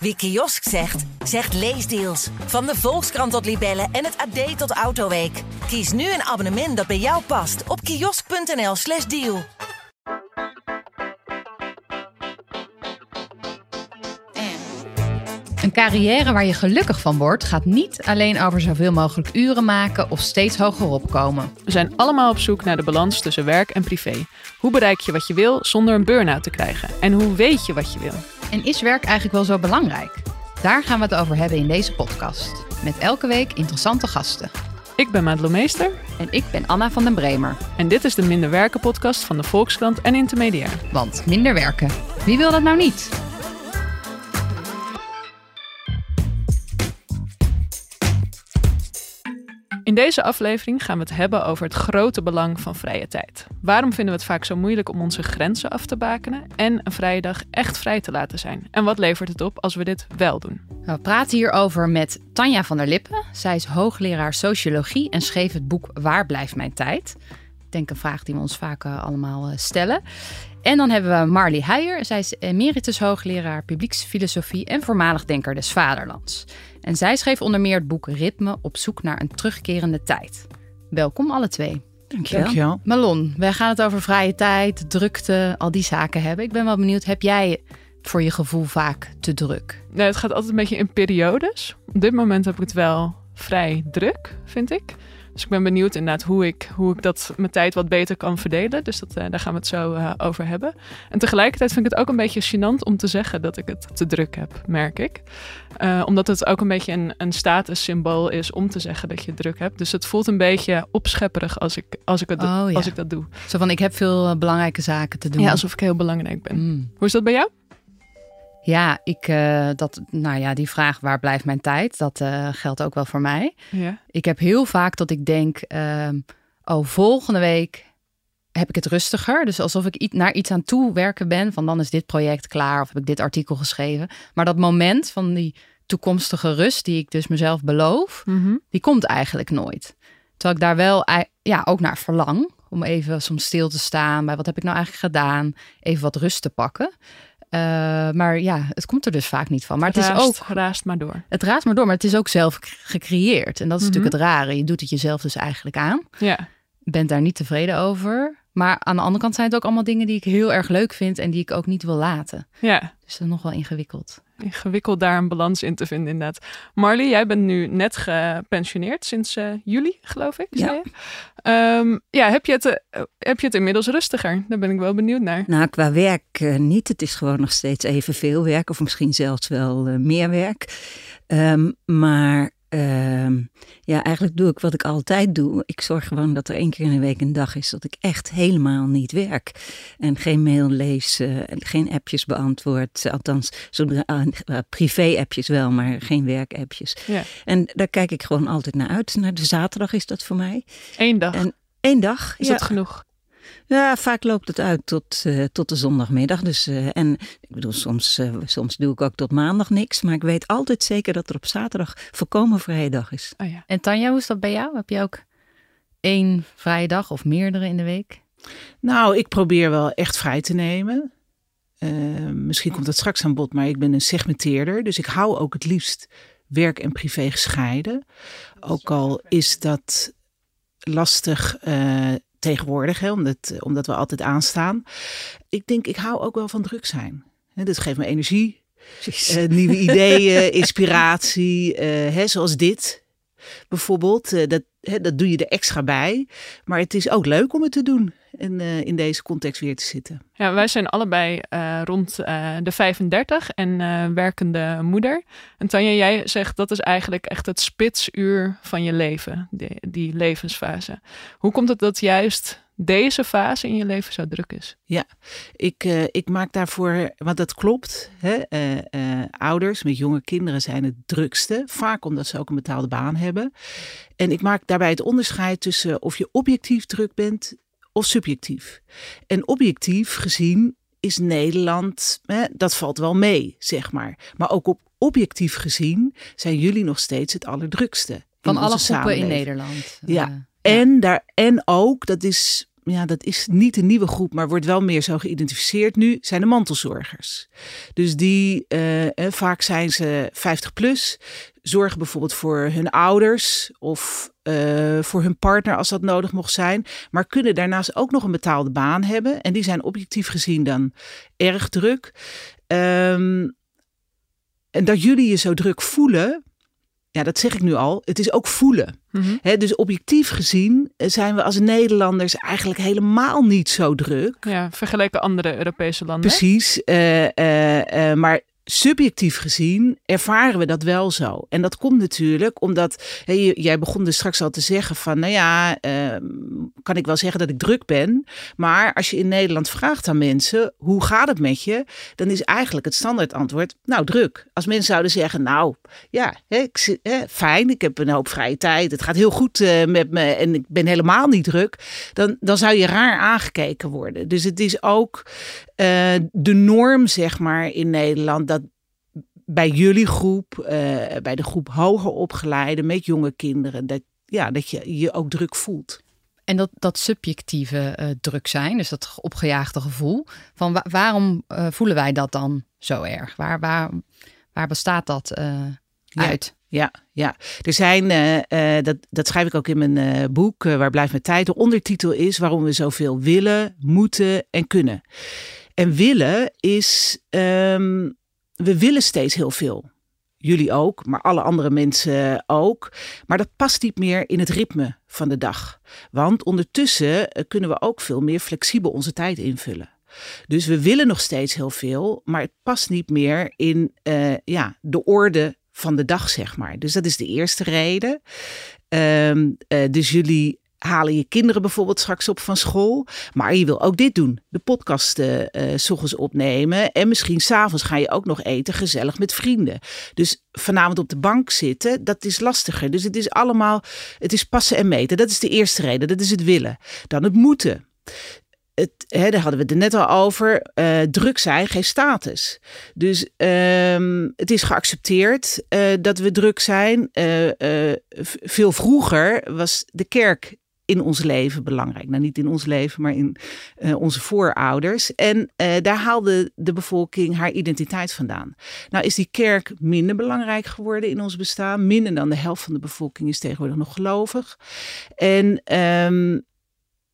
Wie kiosk zegt, zegt leesdeals. Van de Volkskrant tot Libellen en het AD tot Autoweek. Kies nu een abonnement dat bij jou past op kiosk.nl/slash deal. Een carrière waar je gelukkig van wordt, gaat niet alleen over zoveel mogelijk uren maken of steeds hoger opkomen. We zijn allemaal op zoek naar de balans tussen werk en privé. Hoe bereik je wat je wil zonder een burn-out te krijgen? En hoe weet je wat je wil? En is werk eigenlijk wel zo belangrijk? Daar gaan we het over hebben in deze podcast. Met elke week interessante gasten. Ik ben Madelon Meester En ik ben Anna van den Bremer. en dit is de Minder Werken podcast van de Volkskrant en Intermediair. Want minder werken, wie wil dat nou niet? In deze aflevering gaan we het hebben over het grote belang van vrije tijd. Waarom vinden we het vaak zo moeilijk om onze grenzen af te bakenen en een vrije dag echt vrij te laten zijn? En wat levert het op als we dit wel doen? We praten hierover met Tanja van der Lippen. Zij is hoogleraar sociologie en schreef het boek Waar blijft mijn tijd? Ik denk een vraag die we ons vaak eh, allemaal eh, stellen. En dan hebben we Marley Heijer. Zij is emeritus hoogleraar publieksfilosofie en voormalig denker des vaderlands. En zij schreef onder meer het boek Ritme op zoek naar een terugkerende tijd. Welkom alle twee. Dankjewel. Dankjewel. Malon, wij gaan het over vrije tijd, drukte, al die zaken hebben. Ik ben wel benieuwd, heb jij voor je gevoel vaak te druk? Nee, het gaat altijd een beetje in periodes. Op dit moment heb ik het wel vrij druk, vind ik. Dus ik ben benieuwd inderdaad hoe ik, hoe ik dat mijn tijd wat beter kan verdelen. Dus dat, eh, daar gaan we het zo eh, over hebben. En tegelijkertijd vind ik het ook een beetje gênant om te zeggen dat ik het te druk heb, merk ik. Eh, omdat het ook een beetje een, een statussymbool is om te zeggen dat je druk hebt. Dus het voelt een beetje opschepperig als ik, als ik, het, Oh, ja. als ik dat doe. Zo van, ik heb veel belangrijke zaken te doen. Ja, alsof ik heel belangrijk ben. Mm. Hoe is dat bij jou? Ja, ik, eh, dat, nou ja, die vraag waar blijft mijn tijd, dat eh, geldt ook wel voor mij. Ja. Ik heb heel vaak dat ik denk, ehm, oh, volgende week heb ik het rustiger. Dus alsof ik naar iets aan toe werken ben, van dan is dit project klaar of heb ik dit artikel geschreven. Maar dat moment van die toekomstige rust die ik dus mezelf beloof, Mhm. die komt eigenlijk nooit. Terwijl ik daar wel ja, ook naar verlang. Om even soms stil te staan bij wat heb ik nou eigenlijk gedaan. Even wat rust te pakken. Eh, maar ja, het komt er dus vaak niet van. Maar het is Raast- ook, raast maar door. het raast maar door, maar het is ook zelf ge- gecreëerd. En dat is Mhm. natuurlijk het rare. Je doet het jezelf dus eigenlijk aan. Ja. Bent daar niet tevreden over. Maar aan de andere kant zijn het ook allemaal dingen die ik heel erg leuk vind. En die ik ook niet wil laten. Ja. Dus dat is nog wel ingewikkeld. ingewikkeld daar een balans in te vinden, inderdaad. Marley, jij bent nu net gepensioneerd sinds eh, juli, geloof ik. Ja. zei je? Ehm, ja, heb je, het, eh, heb je het inmiddels rustiger? Daar ben ik wel benieuwd naar. Nou, qua werk eh, niet. Het is gewoon nog steeds evenveel werk, of misschien zelfs wel meer werk. Ehm, maar ehm, ja, eigenlijk doe ik wat ik altijd doe. Ik zorg gewoon dat er één keer in de week een dag is dat ik echt helemaal niet werk. En geen mail lees, eh, en geen appjes beantwoord. Althans, zodra, uh, privé-appjes wel, maar geen werk-appjes. Ja. En daar kijk ik gewoon altijd naar uit. Naar de zaterdag is dat voor mij. Eén dag. En Eén dag. is ja. dat genoeg? Ja, vaak loopt het uit tot, eh, tot de zondagmiddag. Dus, eh, en ik bedoel, soms, eh, soms doe ik ook tot maandag niks. Maar ik weet altijd zeker dat er op zaterdag volkomen vrije dag is. Oh ja. En Tanja, hoe is dat bij jou? Heb je ook één vrije dag of meerdere in de week? Nou, ik probeer wel echt vrij te nemen. Misschien komt dat straks aan bod, maar ik ben een segmenteerder. Dus ik hou ook het liefst werk en privé gescheiden. Ook al is dat lastig eh, tegenwoordig, hè, omdat, omdat we altijd aanstaan. Ik denk, ik hou ook wel van druk zijn. Hè, dit geeft me energie, eh, nieuwe ideeën, inspiratie, eh, hè, zoals dit. Bijvoorbeeld, eh, dat, hè, dat doe je er extra bij. Maar het is ook leuk om het te doen en eh, in deze context weer te zitten. Ja, wij zijn allebei eh, rond eh, de 35 en werkende moeder. En Tanja, jij zegt dat is eigenlijk echt het spitsuur van je leven, die, die levensfase. Hoe komt het dat juist deze fase in je leven zo druk is? Ik, eh, ik maak daarvoor, want dat klopt, hè, ouders met jonge kinderen zijn het drukste. Vaak omdat ze ook een betaalde baan hebben. En ik maak daarbij het onderscheid tussen of je objectief druk bent of subjectief. En objectief gezien is Nederland, hè, dat valt wel mee, zeg maar. Maar ook op objectief gezien zijn jullie nog steeds het allerdrukste. Van alle groepen in. Nederland. Ja. Eh, En, daar, en ook, dat is ja, dat is niet een nieuwe groep, maar wordt wel meer zo geïdentificeerd nu, zijn de mantelzorgers. Dus die, uh, vaak zijn ze 50 plus, zorgen bijvoorbeeld voor hun ouders of uh, voor hun partner als dat nodig mocht zijn, maar kunnen daarnaast ook nog een betaalde baan hebben. En die zijn objectief gezien dan erg druk. Um, en dat jullie je zo druk voelen, ja, dat zeg ik nu al, het is ook voelen. Mm dus objectief gezien eh, zijn we als Nederlanders eigenlijk helemaal niet zo druk. Ja, vergeleken andere Europese landen. Precies, uh, uh, maar subjectief gezien ervaren we dat wel zo. En dat komt natuurlijk omdat jij begon dus straks al te zeggen van, nou ja, ehm, kan ik wel zeggen dat ik druk ben, maar als je in Nederland vraagt aan mensen, hoe gaat het met je? Dan is eigenlijk het standaard antwoord, nou druk. Als mensen zouden zeggen, nou ja, ik, fijn, ik heb een hoop vrije tijd, het gaat heel goed uh, met me en ik ben helemaal niet druk, dan, dan zou je raar aangekeken worden. Dus het is ook uh, de norm, zeg maar, in Nederland dat bij jullie groep, uh, bij de groep hoger opgeleide met jonge kinderen, dat, ja, dat je je ook druk voelt. En dat, dat subjectieve uh, druk zijn, dus dat opgejaagde gevoel, van wa waarom uh, voelen wij dat dan zo erg? Waar, waar, waar bestaat dat uit? Ja, ja, er zijn, dat, dat schrijf ik ook in mijn boek, Waar blijft mijn tijd? De ondertitel is waarom we zoveel willen, moeten en kunnen. En willen is, um, we willen steeds heel veel. Jullie ook, maar alle andere mensen ook. Maar dat past niet meer in het ritme van de dag. Want ondertussen eh, kunnen we ook veel meer flexibel onze tijd invullen. Dus we willen nog steeds heel veel, maar het past niet meer in uh, ja, de orde van de dag, zeg maar. Dus dat is de eerste reden. Um, uh, dus jullie halen je kinderen bijvoorbeeld straks op van school. Maar je wil ook dit doen. De podcast uh, ochtends opnemen. En misschien s'avonds ga je ook nog eten gezellig met vrienden. Dus vanavond op de bank zitten, dat is lastiger. Dus het is allemaal, het is passen en meten. Dat is de eerste reden. Dat is het willen. Dan het moeten. Het, hè, daar hadden we het net al over. Uh, druk zijn geeft status. Dus uh, het is geaccepteerd dat we druk zijn. veel vroeger was de kerk in ons leven belangrijk. Nou, niet in ons leven, maar in uh, onze voorouders. En uh, daar haalde de bevolking haar identiteit vandaan. Nou is die kerk minder belangrijk geworden in ons bestaan. Minder dan de helft van de bevolking is tegenwoordig nog gelovig. En um,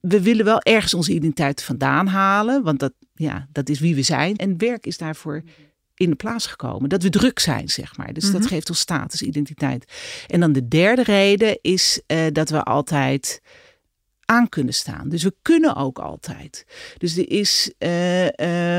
we willen wel ergens onze identiteit vandaan halen, want dat, ja, dat is wie we zijn. En werk is daarvoor in de plaats gekomen. Dat we druk zijn, zeg maar. Dus mm -hmm. dat geeft ons status, identiteit. En dan de derde reden is uh, dat we altijd aan kunnen staan. Dus we kunnen ook altijd. Dus er is uh,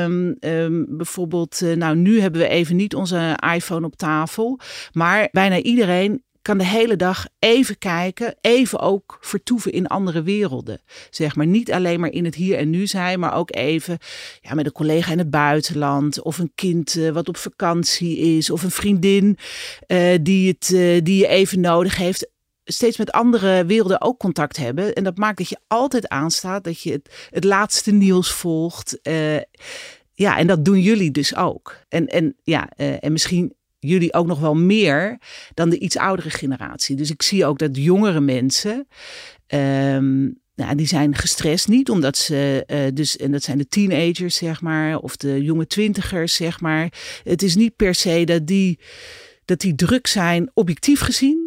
um, um, bijvoorbeeld, uh, nou nu hebben we even niet onze iPhone op tafel, maar bijna iedereen kan de hele dag even kijken, even ook vertoeven in andere werelden. Zeg maar niet alleen maar in het hier en nu zijn, maar ook even ja, met een collega in het buitenland of een kind uh, wat op vakantie is of een vriendin die, het, die je even nodig heeft steeds met andere werelden ook contact hebben. En dat maakt dat je altijd aanstaat, dat je het, het laatste nieuws volgt. Uh, ja, en dat doen jullie dus ook. En, en, ja, uh, en misschien jullie ook nog wel meer dan de iets oudere generatie. Dus ik zie ook dat jongere mensen. Um, nou, die zijn gestrest niet omdat ze, uh, dus, en dat zijn de teenagers, zeg maar, of de jonge twintigers, zeg maar. Het is niet per se dat die, dat die druk zijn, objectief gezien.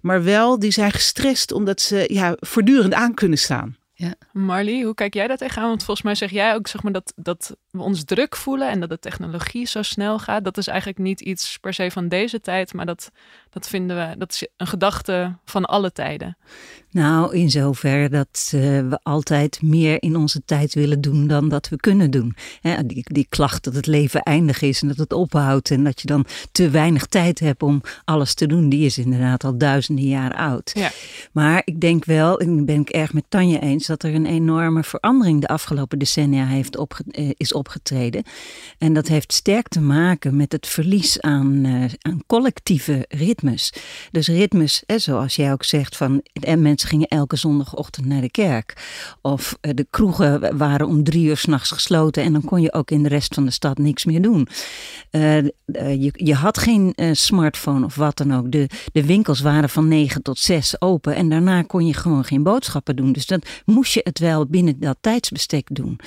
Maar wel, die zijn gestrest omdat ze ja, voortdurend aan kunnen staan. Ja. Marley, hoe kijk jij dat tegenaan? Want volgens mij zeg jij ook zeg maar, dat, dat we ons druk voelen en dat de technologie zo snel gaat. Dat is eigenlijk niet iets per se van deze tijd, maar dat, dat vinden we, dat is een gedachte van alle tijden. Nou, in zoverre dat uh, we altijd meer in onze tijd willen doen dan dat we kunnen doen. Die, die klacht dat het leven eindig is en dat het ophoudt en dat je dan te weinig tijd hebt om alles te doen, die is inderdaad al duizenden jaar oud. Ja. Maar ik denk wel, en ben ik erg met Tanja eens, dat er een enorme verandering de afgelopen decennia heeft opge uh, is opgetreden. En dat heeft sterk te maken met het verlies aan, uh, aan collectieve ritmes. Dus ritmes, zoals jij ook zegt, van en mensen gingen elke zondagochtend naar de kerk. Of eh, de kroegen waren om drie uur s'nachts gesloten en dan kon je ook in de rest van de stad niks meer doen. Uh, je, je had geen smartphone of wat dan ook. De, de winkels waren van negen tot zes open en daarna kon je gewoon geen boodschappen doen. Dus dan moest je het wel binnen dat tijdsbestek doen.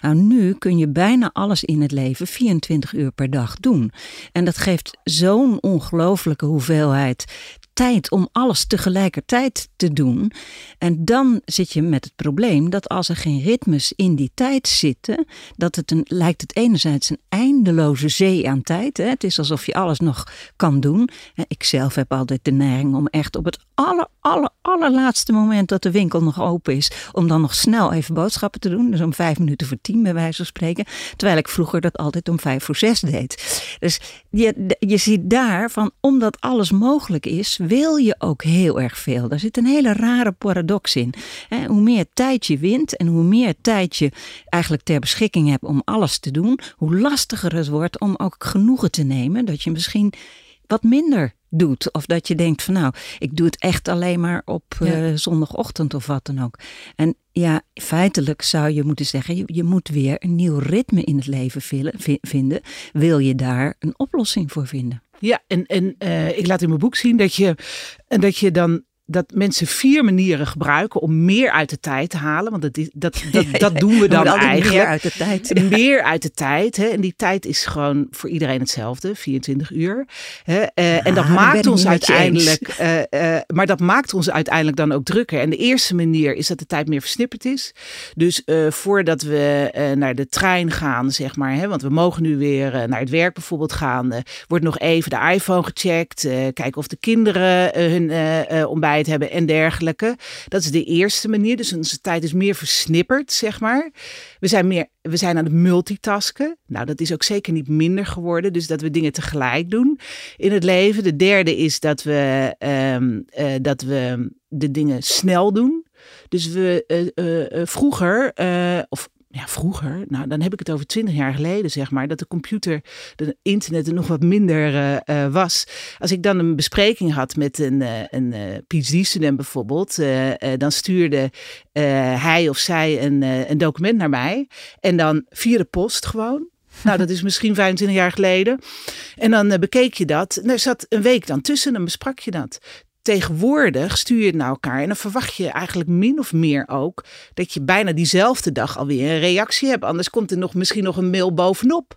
Nou, nu kun je bijna alles in het leven 24 uur per dag doen. En dat geeft zo'n ongelooflijke hoeveelheid hoeveelheid tijd om alles tegelijkertijd te doen. En dan zit je met het probleem dat als er geen ritmes in die tijd zitten, dat het een, lijkt het enerzijds een eindeloze zee aan tijd. Hè? Het is alsof je alles nog kan doen. Ik zelf heb altijd de neiging om echt op het aller, aller, allerlaatste moment dat de winkel nog open is, om dan nog snel even boodschappen te doen. Dus om vijf minuten voor tien bij wijze van spreken. Terwijl ik vroeger dat altijd om vijf voor zes deed. Dus je, je ziet daar van, omdat alles mogelijk is, wil je ook heel erg veel. Daar zit een hele rare paradox in. Hoe meer tijd je wint en hoe meer tijd je eigenlijk ter beschikking hebt om alles te doen, hoe lastiger het wordt om ook genoegen te nemen dat je misschien wat minder doet. Of dat je denkt van nou, ik doe het echt alleen maar op eh, zondagochtend of wat dan ook. En ja, feitelijk zou je moeten zeggen, je, je moet weer een nieuw ritme in het leven vinden. Wil je daar een oplossing voor vinden? Ja, en, en uh, ik laat in mijn boek zien dat je, dat je dan dat mensen vier manieren gebruiken om meer uit de tijd te halen. Want dat, dat, dat, dat doen we dan eigenlijk. Meer uit de tijd. Meer uit de tijd. Hè? En die tijd is gewoon voor iedereen hetzelfde, 24 uur. Hè? Uh, en dat maakt ons uiteindelijk. Uh, uh, maar dat maakt ons uiteindelijk dan ook drukker. En de eerste manier is dat de tijd meer versnipperd is. Dus voordat we naar de trein gaan, zeg maar. Hè? Want we mogen nu weer naar het werk bijvoorbeeld gaan. wordt nog even de iPhone gecheckt. kijken of de kinderen hun ontbijt hebben en dergelijke. Dat is de eerste manier. Dus onze tijd is meer versnipperd, zeg maar. We zijn, meer, we zijn aan het multitasken. Nou, dat is ook zeker niet minder geworden. Dus dat we dingen tegelijk doen in het leven. De derde is dat we, um, uh, dat we de dingen snel doen. Dus we uh, uh, vroeger, of ja, vroeger, nou dan heb ik het over twintig jaar geleden, zeg maar, dat de computer, de internet er nog wat minder uh, uh, was. Als ik dan een bespreking had met een, uh, een PhD-student bijvoorbeeld, dan stuurde hij of zij een, een document naar mij en dan via de post gewoon. Nou, dat is misschien 25 jaar geleden. En dan bekeek je dat. Er zat een week dan tussen en besprak je dat tegenwoordig stuur je naar elkaar en dan verwacht je eigenlijk min of meer ook dat je bijna diezelfde dag alweer een reactie hebt. Anders komt er nog, misschien nog een mail bovenop.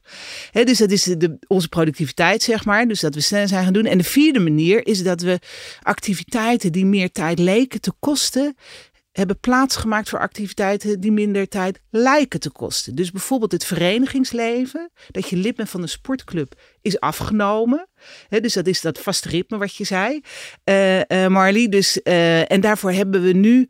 dus dat is de, onze productiviteit, zeg maar. Dus dat we snel zijn gaan doen. En de vierde manier is dat we activiteiten die meer tijd leken te kosten, hebben plaatsgemaakt voor activiteiten die minder tijd lijken te kosten. Dus bijvoorbeeld het verenigingsleven, dat je lid bent van een sportclub, is afgenomen. dus dat is dat vaste ritme wat je zei, uh, uh, Marley. Dus, uh, en daarvoor hebben we nu,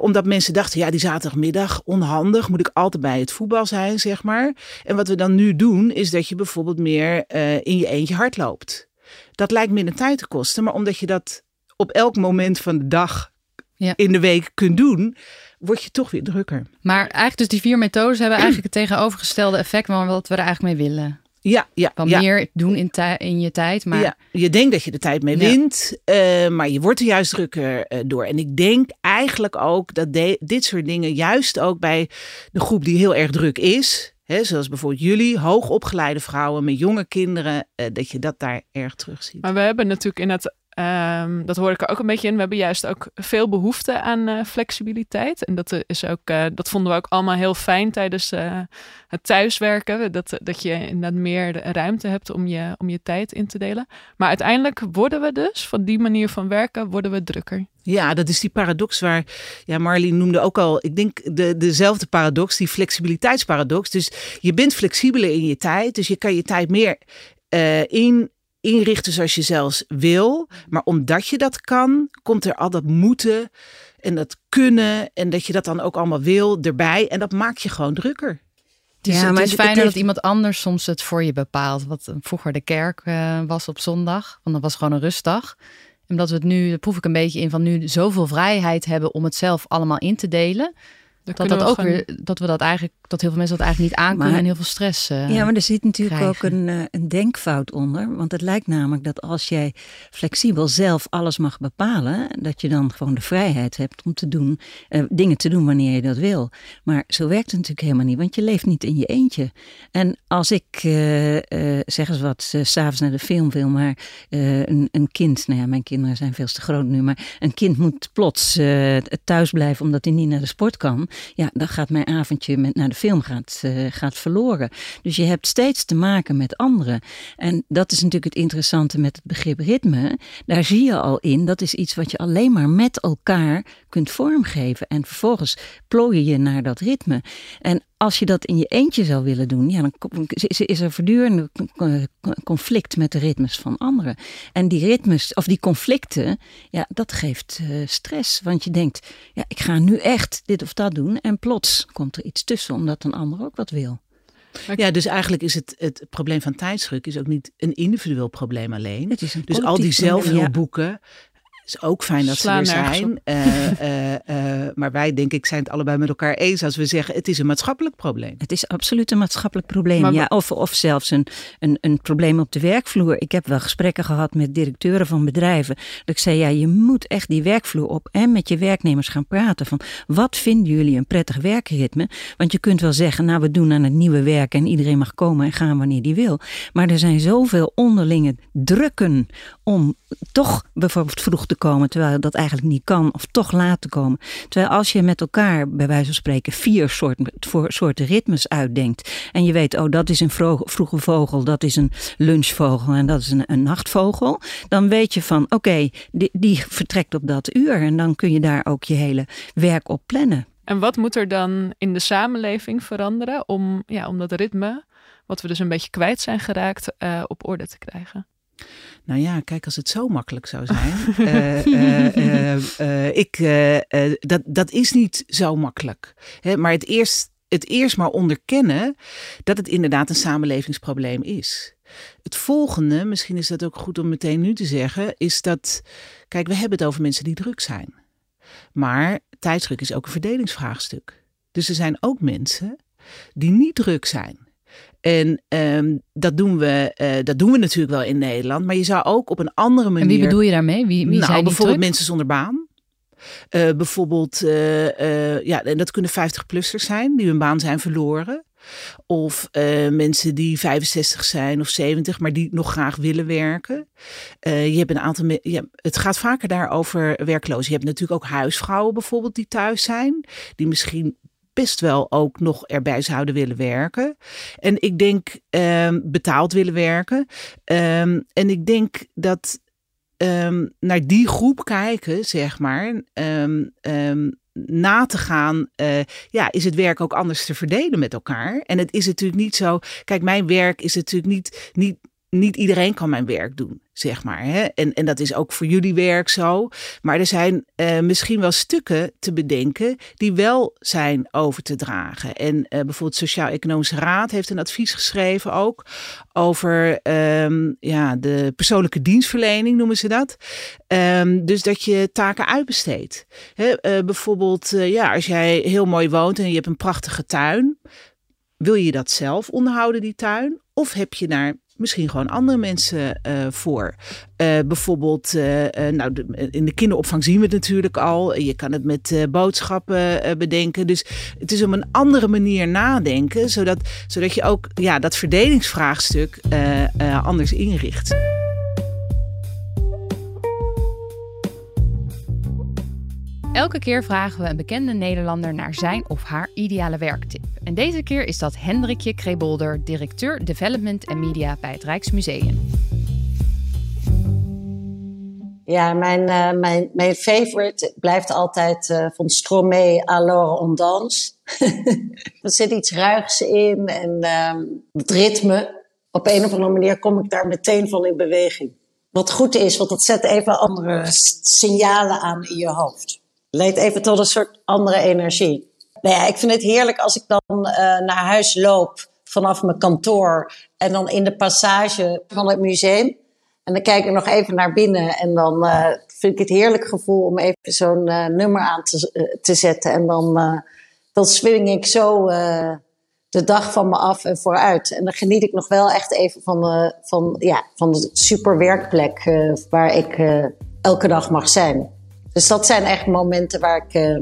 omdat mensen dachten, ja, die zaterdagmiddag, onhandig, moet ik altijd bij het voetbal zijn, zeg maar. En wat we dan nu doen, is dat je bijvoorbeeld meer in je eentje hardloopt. Dat lijkt minder tijd te kosten, maar omdat je dat op elk moment van de dag ja. in de week kunt doen, word je toch weer drukker. Maar eigenlijk dus die vier methodes hebben eigenlijk het tegenovergestelde effect van wat we er eigenlijk mee willen. Ja, ja. Van meer doen in, in je tijd. Maar... Ja, je denkt dat je de tijd mee wint, uh, maar je wordt er juist drukker uh, door. En ik denk eigenlijk ook dat dit soort dingen juist ook bij de groep die heel erg druk is, hè, zoals bijvoorbeeld jullie, hoogopgeleide vrouwen met jonge kinderen, uh, dat je dat daar erg terug ziet. Maar we hebben natuurlijk in het Um, dat hoor ik er ook een beetje in. We hebben juist ook veel behoefte aan uh, flexibiliteit. En dat, is ook, uh, dat vonden we ook allemaal heel fijn tijdens het thuiswerken. Dat, dat je inderdaad meer ruimte hebt om je, om je tijd in te delen. Maar uiteindelijk worden we dus van die manier van werken, worden we drukker. Ja, dat is die paradox waar ja, noemde ook al, ik denk de, dezelfde paradox, die flexibiliteitsparadox. Dus je bent flexibeler in je tijd, dus je kan je tijd meer in inrichten zoals je zelfs wil. Maar omdat je dat kan, komt er al dat moeten en dat kunnen en dat je dat dan ook allemaal wil erbij. En dat maakt je gewoon drukker. Dus ja, maar het is fijner dat iemand anders soms het voor je bepaalt. Wat vroeger de kerk uh, was op zondag, want dat was gewoon een rustdag. En dat we het nu, proef ik een beetje in, van nu zoveel vrijheid hebben om het zelf allemaal in te delen dat, dat, ook weer, dat we dat eigenlijk, dat heel veel mensen dat eigenlijk niet aankunnen en heel veel stress. Uh, ja, maar er zit natuurlijk ook een, uh, een denkfout onder. Want het lijkt namelijk dat als jij flexibel zelf alles mag bepalen, dat je dan gewoon de vrijheid hebt om te doen, uh, dingen te doen wanneer je dat wil. Maar zo werkt het natuurlijk helemaal niet, want je leeft niet in je eentje. En als ik, zeg eens wat, s s'avonds naar de film wil, maar een, een kind, nou ja, mijn kinderen zijn veel te groot nu, maar een kind moet plots thuis blijven omdat hij niet naar de sport kan ja, dan gaat mijn avondje met naar de film gaat, uh, gaat verloren. Dus je hebt steeds te maken met anderen. En dat is natuurlijk het interessante met het begrip ritme. Daar zie je al in, dat is iets wat je alleen maar met elkaar kunt vormgeven. En vervolgens plooi je naar dat ritme. En als je dat in je eentje zou willen doen, ja, dan is er voortdurend conflict met de ritmes van anderen. En die ritmes, of die conflicten, ja, dat geeft uh, stress. Want je denkt, ja, ik ga nu echt dit of dat doen. En plots komt er iets tussen, omdat een ander ook wat wil. Ja, dus eigenlijk is het, het probleem van tijdsdruk is ook niet een individueel probleem alleen. Het is een dus al die zelfhulpboeken, is ook fijn dat ze er zijn. Uh, uh, uh, maar wij, denk ik, zijn het allebei met elkaar eens als we zeggen: het is een maatschappelijk probleem. Het is absoluut een maatschappelijk probleem. Maar, ja, of, of zelfs een, een, een probleem op de werkvloer. Ik heb wel gesprekken gehad met directeuren van bedrijven. Dat ik zei: ja, je moet echt die werkvloer op en met je werknemers gaan praten. Van wat vinden jullie een prettig werkritme? Want je kunt wel zeggen: nou, we doen aan het nieuwe werk en iedereen mag komen en gaan wanneer die wil. Maar er zijn zoveel onderlinge drukken om toch bijvoorbeeld vroeg te komen, terwijl dat eigenlijk niet kan, of toch laat te komen. Terwijl als je met elkaar, bij wijze van spreken, vier soorten, soorten ritmes uitdenkt. En je weet, oh, dat is een vroege vogel, dat is een lunchvogel en dat is een, een nachtvogel. Dan weet je van, oké, die, die vertrekt op dat uur. En dan kun je daar ook je hele werk op plannen. En wat moet er dan in de samenleving veranderen om, ja, om dat ritme, wat we dus een beetje kwijt zijn geraakt, uh, op orde te krijgen? Nou ja, kijk, als het zo makkelijk zou zijn. uh, uh, ik, dat, dat is niet zo makkelijk. Hè? Maar het eerst, het eerst maar onderkennen dat het inderdaad een samenlevingsprobleem is. Het volgende, misschien is dat ook goed om meteen nu te zeggen, is dat, kijk, we hebben het over mensen die druk zijn. Maar tijdsdruk is ook een verdelingsvraagstuk. Dus er zijn ook mensen die niet druk zijn. En um, dat, doen we, uh, dat doen we natuurlijk wel in Nederland. Maar je zou ook op een andere manier. En wie bedoel je daarmee? Wie, wie nou, zijn bijvoorbeeld mensen zonder baan. Uh, bijvoorbeeld, uh, ja, en dat kunnen 50-plussers zijn die hun baan zijn verloren. Of mensen die 65 zijn of 70, maar die nog graag willen werken. je hebt een aantal. Ja, het gaat vaker daar over werklozen. Je hebt natuurlijk ook huisvrouwen bijvoorbeeld die thuis zijn. Die misschien best wel ook nog erbij zouden willen werken. En ik denk um, betaald willen werken. Um, en ik denk dat um, naar die groep kijken, zeg maar. na te gaan, uh, ja, is het werk ook anders te verdelen met elkaar. En het is natuurlijk niet zo. Kijk, mijn werk is natuurlijk niet, niet, niet iedereen kan mijn werk doen zeg maar. Hè? En, en dat is ook voor jullie werk zo. Maar er zijn uh, misschien wel stukken te bedenken die wel zijn over te dragen. En uh, bijvoorbeeld Sociaal-Economische Raad heeft een advies geschreven ook over um, ja, de persoonlijke dienstverlening, noemen ze dat. Um, dus dat je taken uitbesteedt. Uh, bijvoorbeeld, ja, als jij heel mooi woont en je hebt een prachtige tuin. Wil je dat zelf onderhouden, die tuin? Of heb je daar misschien gewoon andere mensen uh, voor. Uh, bijvoorbeeld, uh, nou, in de kinderopvang zien we het natuurlijk al. Je kan het met boodschappen bedenken. Dus het is om een andere manier nadenken, zodat, zodat je ook ja, dat verdelingsvraagstuk anders inricht. Elke keer vragen we een bekende Nederlander naar zijn of haar ideale werktip. En deze keer is dat Hendrikje Krebolder, directeur Development en Media bij het Rijksmuseum. Ja, mijn, uh, mijn, mijn favorite blijft altijd uh, van Stromae Alors on danse. er zit iets ruigs in en uh, het ritme. Op een of andere manier kom ik daar meteen van in beweging. Wat goed is, want dat zet even andere signalen aan in je hoofd leidt even tot een soort andere energie. Nou ja, ik vind het heerlijk als ik dan uh, naar huis loop vanaf mijn kantoor en dan in de passage van het museum. En dan kijk ik nog even naar binnen en dan uh, vind ik het heerlijk gevoel om even zo'n uh, nummer aan te, te zetten. En dan dan swing ik zo de dag van me af en vooruit. En dan geniet ik nog wel echt even van, van, ja, van de super werkplek waar ik elke dag mag zijn. Dus dat zijn echt momenten waar ik,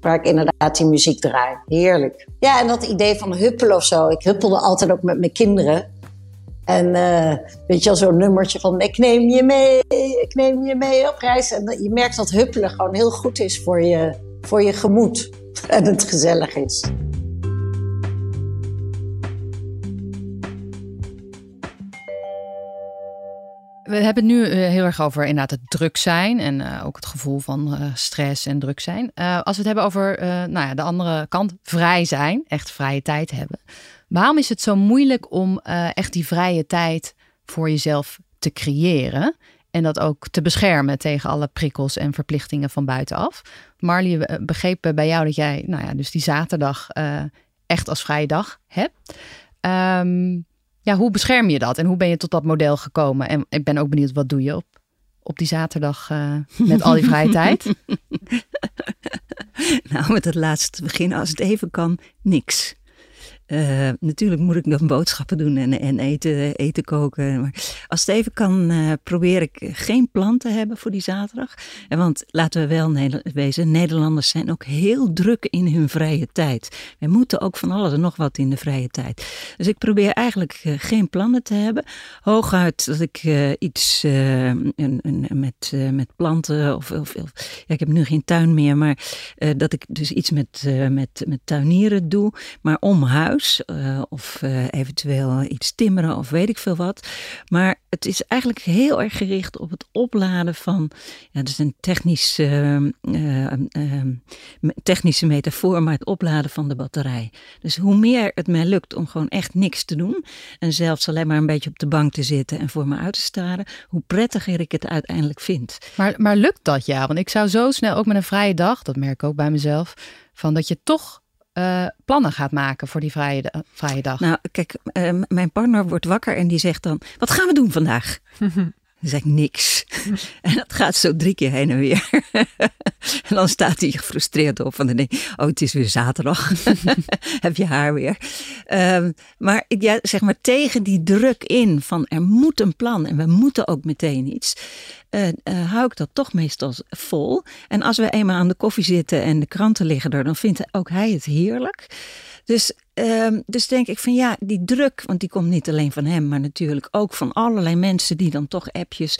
waar ik inderdaad die muziek draai. Heerlijk. Ja, en dat idee van huppelen of zo. Ik huppelde altijd ook met mijn kinderen. En uh, weet je al, zo'n nummertje van ik neem je mee, ik neem je mee op reis. En je merkt dat huppelen gewoon heel goed is voor je, voor je gemoed. En het gezellig is. We hebben het nu uh, heel erg over inderdaad het druk zijn en uh, ook het gevoel van uh, stress en druk zijn. als we het hebben over nou ja, de andere kant, vrij zijn, echt vrije tijd hebben. Waarom is het zo moeilijk om echt die vrije tijd voor jezelf te creëren? En dat ook te beschermen tegen alle prikkels en verplichtingen van buitenaf. Marley, we begrepen bij jou dat jij nou ja, dus die zaterdag echt als vrije dag hebt. Um, ja, hoe bescherm je dat en hoe ben je tot dat model gekomen? En ik ben ook benieuwd, wat doe je op, op die zaterdag uh, met al die vrije tijd? nou, met het laatste beginnen, als het even kan, niks. Uh, natuurlijk moet ik nog boodschappen doen en, en eten, eten koken. Maar als het even kan, uh, probeer ik geen plan te hebben voor die zaterdag. En want laten we wel wezen, Nederlanders zijn ook heel druk in hun vrije tijd. We moeten ook van alles en nog wat in de vrije tijd. Dus ik probeer eigenlijk geen plannen te hebben. Hooguit dat ik iets met, met planten of, ja, ik heb nu geen tuin meer, maar dat ik dus iets met, met, met tuinieren doe. Maar om huis uh, of uh, eventueel iets timmeren of weet ik veel wat. Maar het is eigenlijk heel erg gericht op het opladen van, ja, dat is een technisch, uh, technische metafoor, maar het opladen van de batterij. Dus hoe meer het mij lukt om gewoon echt niks te doen en zelfs alleen maar een beetje op de bank te zitten en voor me uit te staren, hoe prettiger ik het uiteindelijk vind. Maar, maar lukt dat ja? Want ik zou zo snel ook met een vrije dag, dat merk ik ook bij mezelf, van dat je toch uh, plannen gaat maken voor die vrije, vrije dag? Nou, kijk, uh, mijn partner wordt wakker en die zegt dan: Wat gaan we doen vandaag? Dan zeg ik niks. En dat gaat zo drie keer heen en weer. En dan staat hij gefrustreerd op van de nee, oh het is weer zaterdag. Heb je haar weer. Um, maar ja, zeg maar tegen die druk in van er moet een plan en we moeten ook meteen iets. Uh, uh, hou ik dat toch meestal vol. En als we eenmaal aan de koffie zitten en de kranten liggen er, dan vindt ook hij het heerlijk. Dus, um, dus denk ik van ja, die druk, want die komt niet alleen van hem, maar natuurlijk ook van allerlei mensen die dan toch appjes.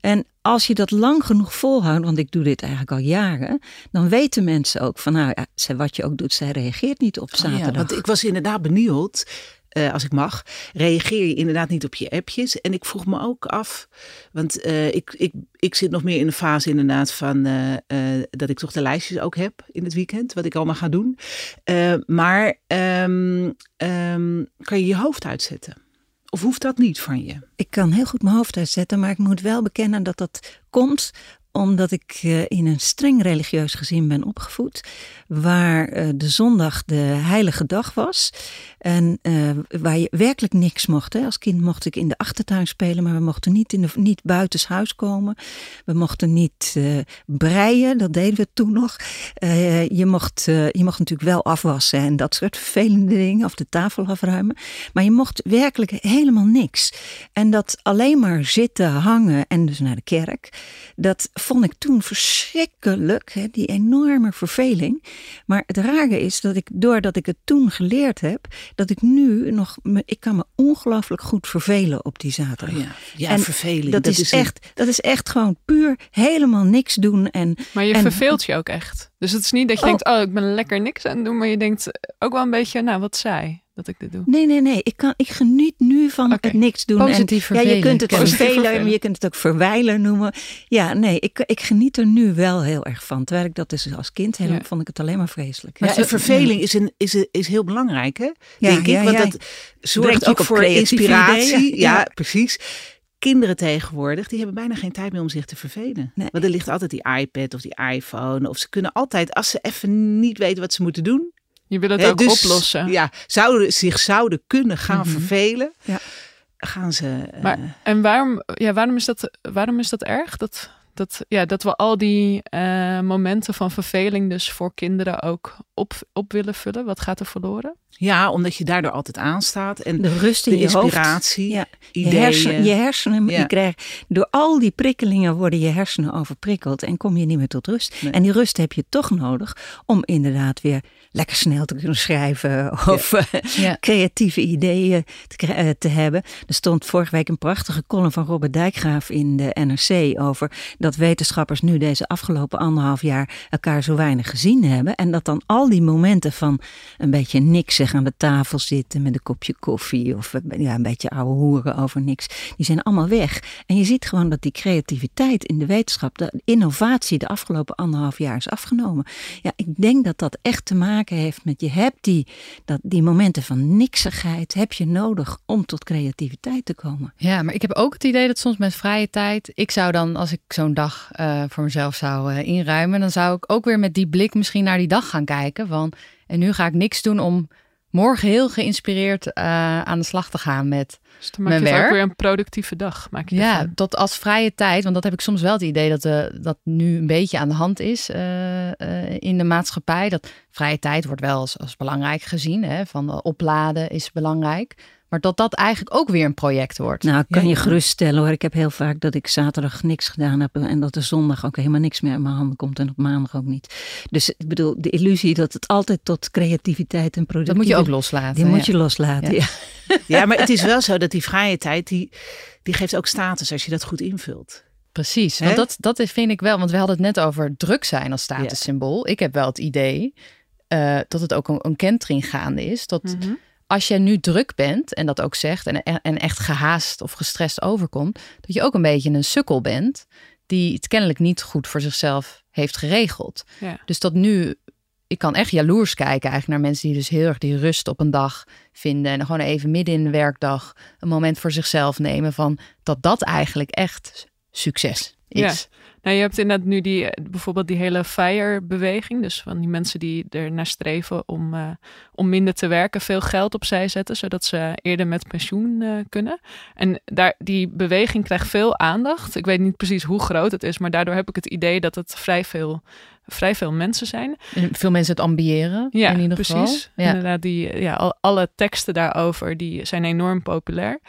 En als je dat lang genoeg volhoudt, want ik doe dit eigenlijk al jaren, dan weten mensen ook van nou ja, wat je ook doet, zij reageert niet op zaterdag. Oh ja, want ik was inderdaad benieuwd uh, als ik mag, reageer je inderdaad niet op je appjes. En ik vroeg me ook af, want uh, ik, ik, ik zit nog meer in de fase inderdaad van uh, dat ik toch de lijstjes ook heb in het weekend, wat ik allemaal ga doen. maar um, um, kan je je hoofd uitzetten? Of hoeft dat niet van je? Ik kan heel goed mijn hoofd uitzetten, maar ik moet wel bekennen dat dat komt omdat ik uh, in een streng religieus gezin ben opgevoed, waar uh, de zondag de heilige dag was en uh, waar je werkelijk niks mocht. Als kind mocht ik in de achtertuin spelen, maar we mochten niet, in de, niet buitenshuis komen. We mochten niet breien, dat deden we toen nog. je, mocht, je mocht natuurlijk wel afwassen en dat soort vervelende dingen, of de tafel afruimen. Maar je mocht werkelijk helemaal niks. En dat alleen maar zitten, hangen en dus naar de kerk, dat vond ik toen verschrikkelijk, hè, die enorme verveling. Maar het rare is dat ik, doordat ik het toen geleerd heb, dat ik nu nog, me, ik kan me ongelooflijk goed vervelen op die zaterdag. Ja, ja en verveling. Dat, is, echt, dat is echt gewoon puur helemaal niks doen. En, maar je verveelt je ook echt. Dus het is niet dat je oh. denkt, oh, ik ben lekker niks aan het doen, maar je denkt ook wel een beetje, nou, wat zij dat ik dit doe. Nee, nee, nee. Ik, kan, ik geniet nu van okay. het niks doen. Positief en, Ja, je kunt het vervelen, maar je kunt het ook verwijlen noemen. Ja, nee, ik, ik geniet er nu wel heel erg van. Terwijl ik dat dus als kind helemaal, ja. vond ik het alleen maar vreselijk. Maar ja, verveling is, een, is, is heel belangrijk, hè? Ja, Denk ik, want dat zorgt ook voor inspiratie. Ja, precies kinderen tegenwoordig, die hebben bijna geen tijd meer om zich te vervelen. Nee. Want er ligt altijd die iPad of die iPhone. Of ze kunnen altijd, als ze even niet weten wat ze moeten doen, je wil het ook dus, oplossen. Ja, zouden, zich zouden kunnen gaan mm -hmm. vervelen. Ja. Gaan ze. Maar, uh, en waarom, ja, waarom, is dat, waarom is dat erg? Dat, Dat, ja, dat we al die uh, momenten van verveling dus voor kinderen ook op, op willen vullen. Wat gaat er verloren? Ja, omdat je daardoor altijd aanstaat. En de rust in de je inspiratie, hoofd. Ja. ideeën. Je, hersen, je hersenen, je krijgt, door al die prikkelingen worden je hersenen overprikkeld en kom je niet meer tot rust. Nee. En die rust heb je toch nodig om inderdaad weer lekker snel te kunnen schrijven of eh, Ja. creatieve ideeën te, eh, te hebben. Er stond vorige week een prachtige column van Robert Dijkgraaf in de NRC over dat wetenschappers nu deze afgelopen anderhalf jaar elkaar zo weinig gezien hebben. En dat dan al die momenten van een beetje niksig aan de tafel zitten met een kopje koffie of eh, ja, een beetje ouwe hoeren over niks, die zijn allemaal weg. En je ziet gewoon dat die creativiteit in de wetenschap, de innovatie de afgelopen anderhalf jaar is afgenomen. Ja, ik denk dat dat echt te maken heeft met je hebt die, dat, die momenten van niksigheid heb je nodig om tot creativiteit te komen. Ja, maar ik heb ook het idee dat soms met vrije tijd, ik zou dan, als ik zo'n dag eh, voor mezelf zou eh, inruimen, dan zou ik ook weer met die blik misschien naar die dag gaan kijken. Van, en nu ga ik niks doen om morgen heel geïnspireerd eh, aan de slag te gaan met Dus dan maak Mijn je ook werk. weer een productieve dag. Maak je Ja, tot als vrije tijd. Want dat heb ik soms wel het idee dat, eh, dat nu een beetje aan de hand is in de maatschappij. Dat vrije tijd wordt wel als, als belangrijk gezien. Hè? Van opladen is belangrijk. Maar dat dat eigenlijk ook weer een project wordt. Nou, ik kan Ja, je ja. geruststellen hoor. Ik heb heel vaak dat ik zaterdag niks gedaan heb en dat er zondag ook helemaal niks meer in mijn handen komt en op maandag ook niet. Dus ik bedoel, de illusie dat het altijd tot creativiteit en dat productiviteit... moet je ook loslaten. Die moet je loslaten, Ja. ja. Ja, maar het is wel zo dat die vrije tijd, die, die geeft ook status als je dat goed invult. Precies, want dat, dat vind ik wel. Want we hadden het net over druk zijn als statussymbool. Ik heb wel het idee eh, dat het ook een, een kentering gaande is. Dat Mhm. Als je nu druk bent en dat ook zegt en, en echt gehaast of gestrest overkomt, dat je ook een beetje een sukkel bent die het kennelijk niet goed voor zichzelf heeft geregeld. Ja. Dus dat nu, ik kan echt jaloers kijken eigenlijk naar mensen die dus heel erg die rust op een dag vinden en gewoon even midden in de werkdag een moment voor zichzelf nemen van dat dat eigenlijk echt succes is. Nou, je hebt inderdaad nu die, eh, bijvoorbeeld die hele FIRE-beweging. Dus van die mensen die er naar streven om, eh, om minder te werken, veel geld opzij zetten, zodat ze eerder met pensioen eh, kunnen. En daar, die beweging krijgt veel aandacht. Ik weet niet precies hoe groot het is, maar daardoor heb ik het idee dat het vrij veel, vrij veel mensen zijn. Veel mensen het ambiëren Ja, in ieder precies. geval. Ja. Inderdaad, die, ja, al, alle teksten daarover die zijn enorm populair.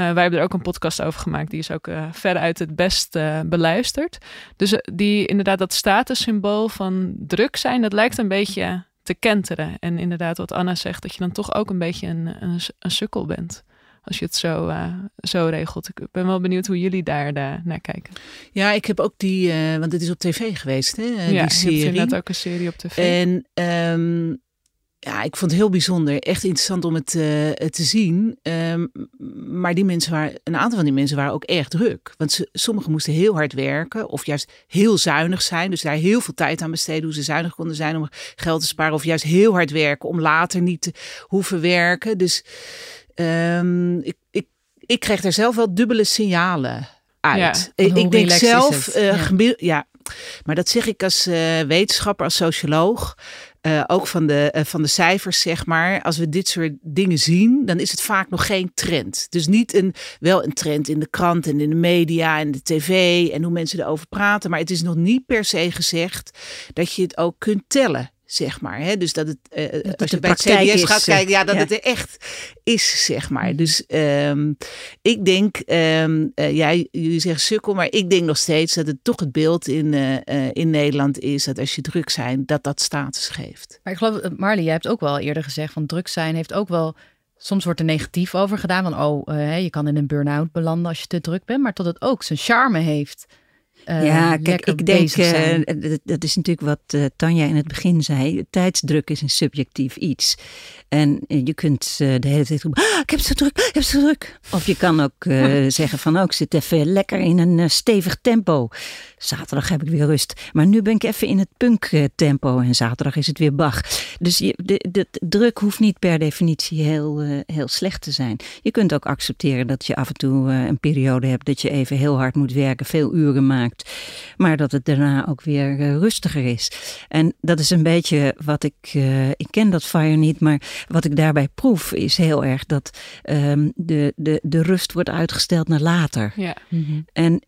Eh, wij hebben er ook een podcast over gemaakt. Die is ook eh, veruit het best eh, beluisterd. Dus die, inderdaad, dat statussymbool van druk zijn, dat lijkt een beetje te kenteren. En inderdaad, wat Anna zegt, dat je dan toch ook een beetje een, een, een sukkel bent. Als je het zo, zo regelt. Ik ben wel benieuwd hoe jullie daar naar kijken. Ja, ik heb ook die, eh, want het is op tv geweest, hè, ja, die je hebt serie. inderdaad ook een serie op tv. En ehm, ja, ik vond het heel bijzonder. Echt interessant om het eh, te zien. Ehm, maar die mensen waren, een aantal van die mensen waren ook erg druk. Want ze, sommigen moesten heel hard werken of juist heel zuinig zijn. Dus daar heel veel tijd aan besteden hoe ze zuinig konden zijn om geld te sparen. Of juist heel hard werken om later niet te hoeven werken. Dus ehm, ik, ik, ik kreeg daar zelf wel dubbele signalen uit. van ik, denk zelf, eh, Ja. ja, maar dat zeg ik als eh, wetenschapper, als socioloog. Eh, ook van de, eh, van de cijfers, zeg maar. Als we dit soort dingen zien, dan is het vaak nog geen trend. Dus niet een, wel een trend in de krant en in de media en de tv en hoe mensen erover praten. Maar het is nog niet per se gezegd dat je het ook kunt tellen. Zeg maar. Hè? Dus dat het, eh, het als je de bij het CBS is, gaat eh, kijken, ja, dat ja. het er echt is, zeg maar. Dus ehm, ik denk, ehm eh, jij, jullie zeggen sukkel, maar ik denk nog steeds dat het toch het beeld in, eh, eh, in Nederland is dat als je druk zijn, dat dat status geeft. Maar ik geloof, eh, Marley, jij hebt ook wel eerder gezegd van druk zijn heeft ook wel. Soms wordt er negatief over gedaan. Van oh, eh, je kan in een burn-out belanden als je te druk bent. Maar dat het ook zijn charme heeft. Eh, ja, kijk, ik denk, eh, dat, is natuurlijk wat eh, Tanja in het begin zei. Tijdsdruk is een subjectief iets. En je kunt de hele tijd roepen, ah, ik heb het zo druk, ik heb het zo druk. Of je kan ook zeggen van, oh, ik zit even lekker in een stevig tempo. Zaterdag heb ik weer rust. Maar nu ben ik even in het punk eh, tempo en zaterdag is het weer Bach. Dus je, de, de, de druk hoeft niet per definitie heel, eh, heel slecht te zijn. Je kunt ook accepteren dat je af en toe eh, een periode hebt dat je even heel hard moet werken, veel uren maakt. maar dat het daarna ook weer rustiger is. En dat is een beetje wat ik, ik ken dat fire niet, maar wat ik daarbij proef is heel erg dat ehm, de, de, de rust wordt uitgesteld naar later. Ja. En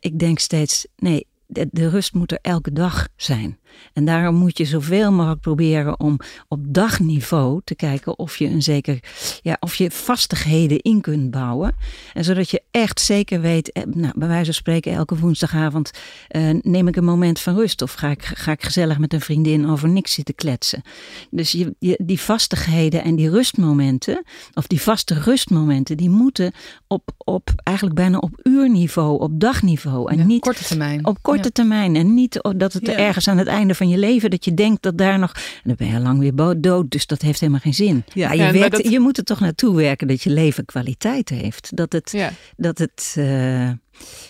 ik denk steeds, nee, de, de, rust moet er elke dag zijn. En daarom moet je zoveel mogelijk proberen om op dagniveau te kijken of je een zeker, ja, of je vastigheden in kunt bouwen. En zodat je echt zeker weet, eh, nou, bij wijze van spreken, elke woensdagavond eh, neem ik een moment van rust. Of ga ik, ga ik gezellig met een vriendin over niks zitten kletsen. Dus je, je, die vastigheden en die rustmomenten, of die vaste rustmomenten, die moeten op, op eigenlijk bijna op uurniveau, op dagniveau. En niet korte termijn. Op korte termijn. En niet dat het ergens aan het einde van je leven dat je denkt dat daar nog. En dan ben je lang weer dood, dus dat heeft helemaal geen zin. Ja, je, werkt, je moet er toch naartoe werken dat je leven kwaliteit heeft. Dat het. Dat het uh,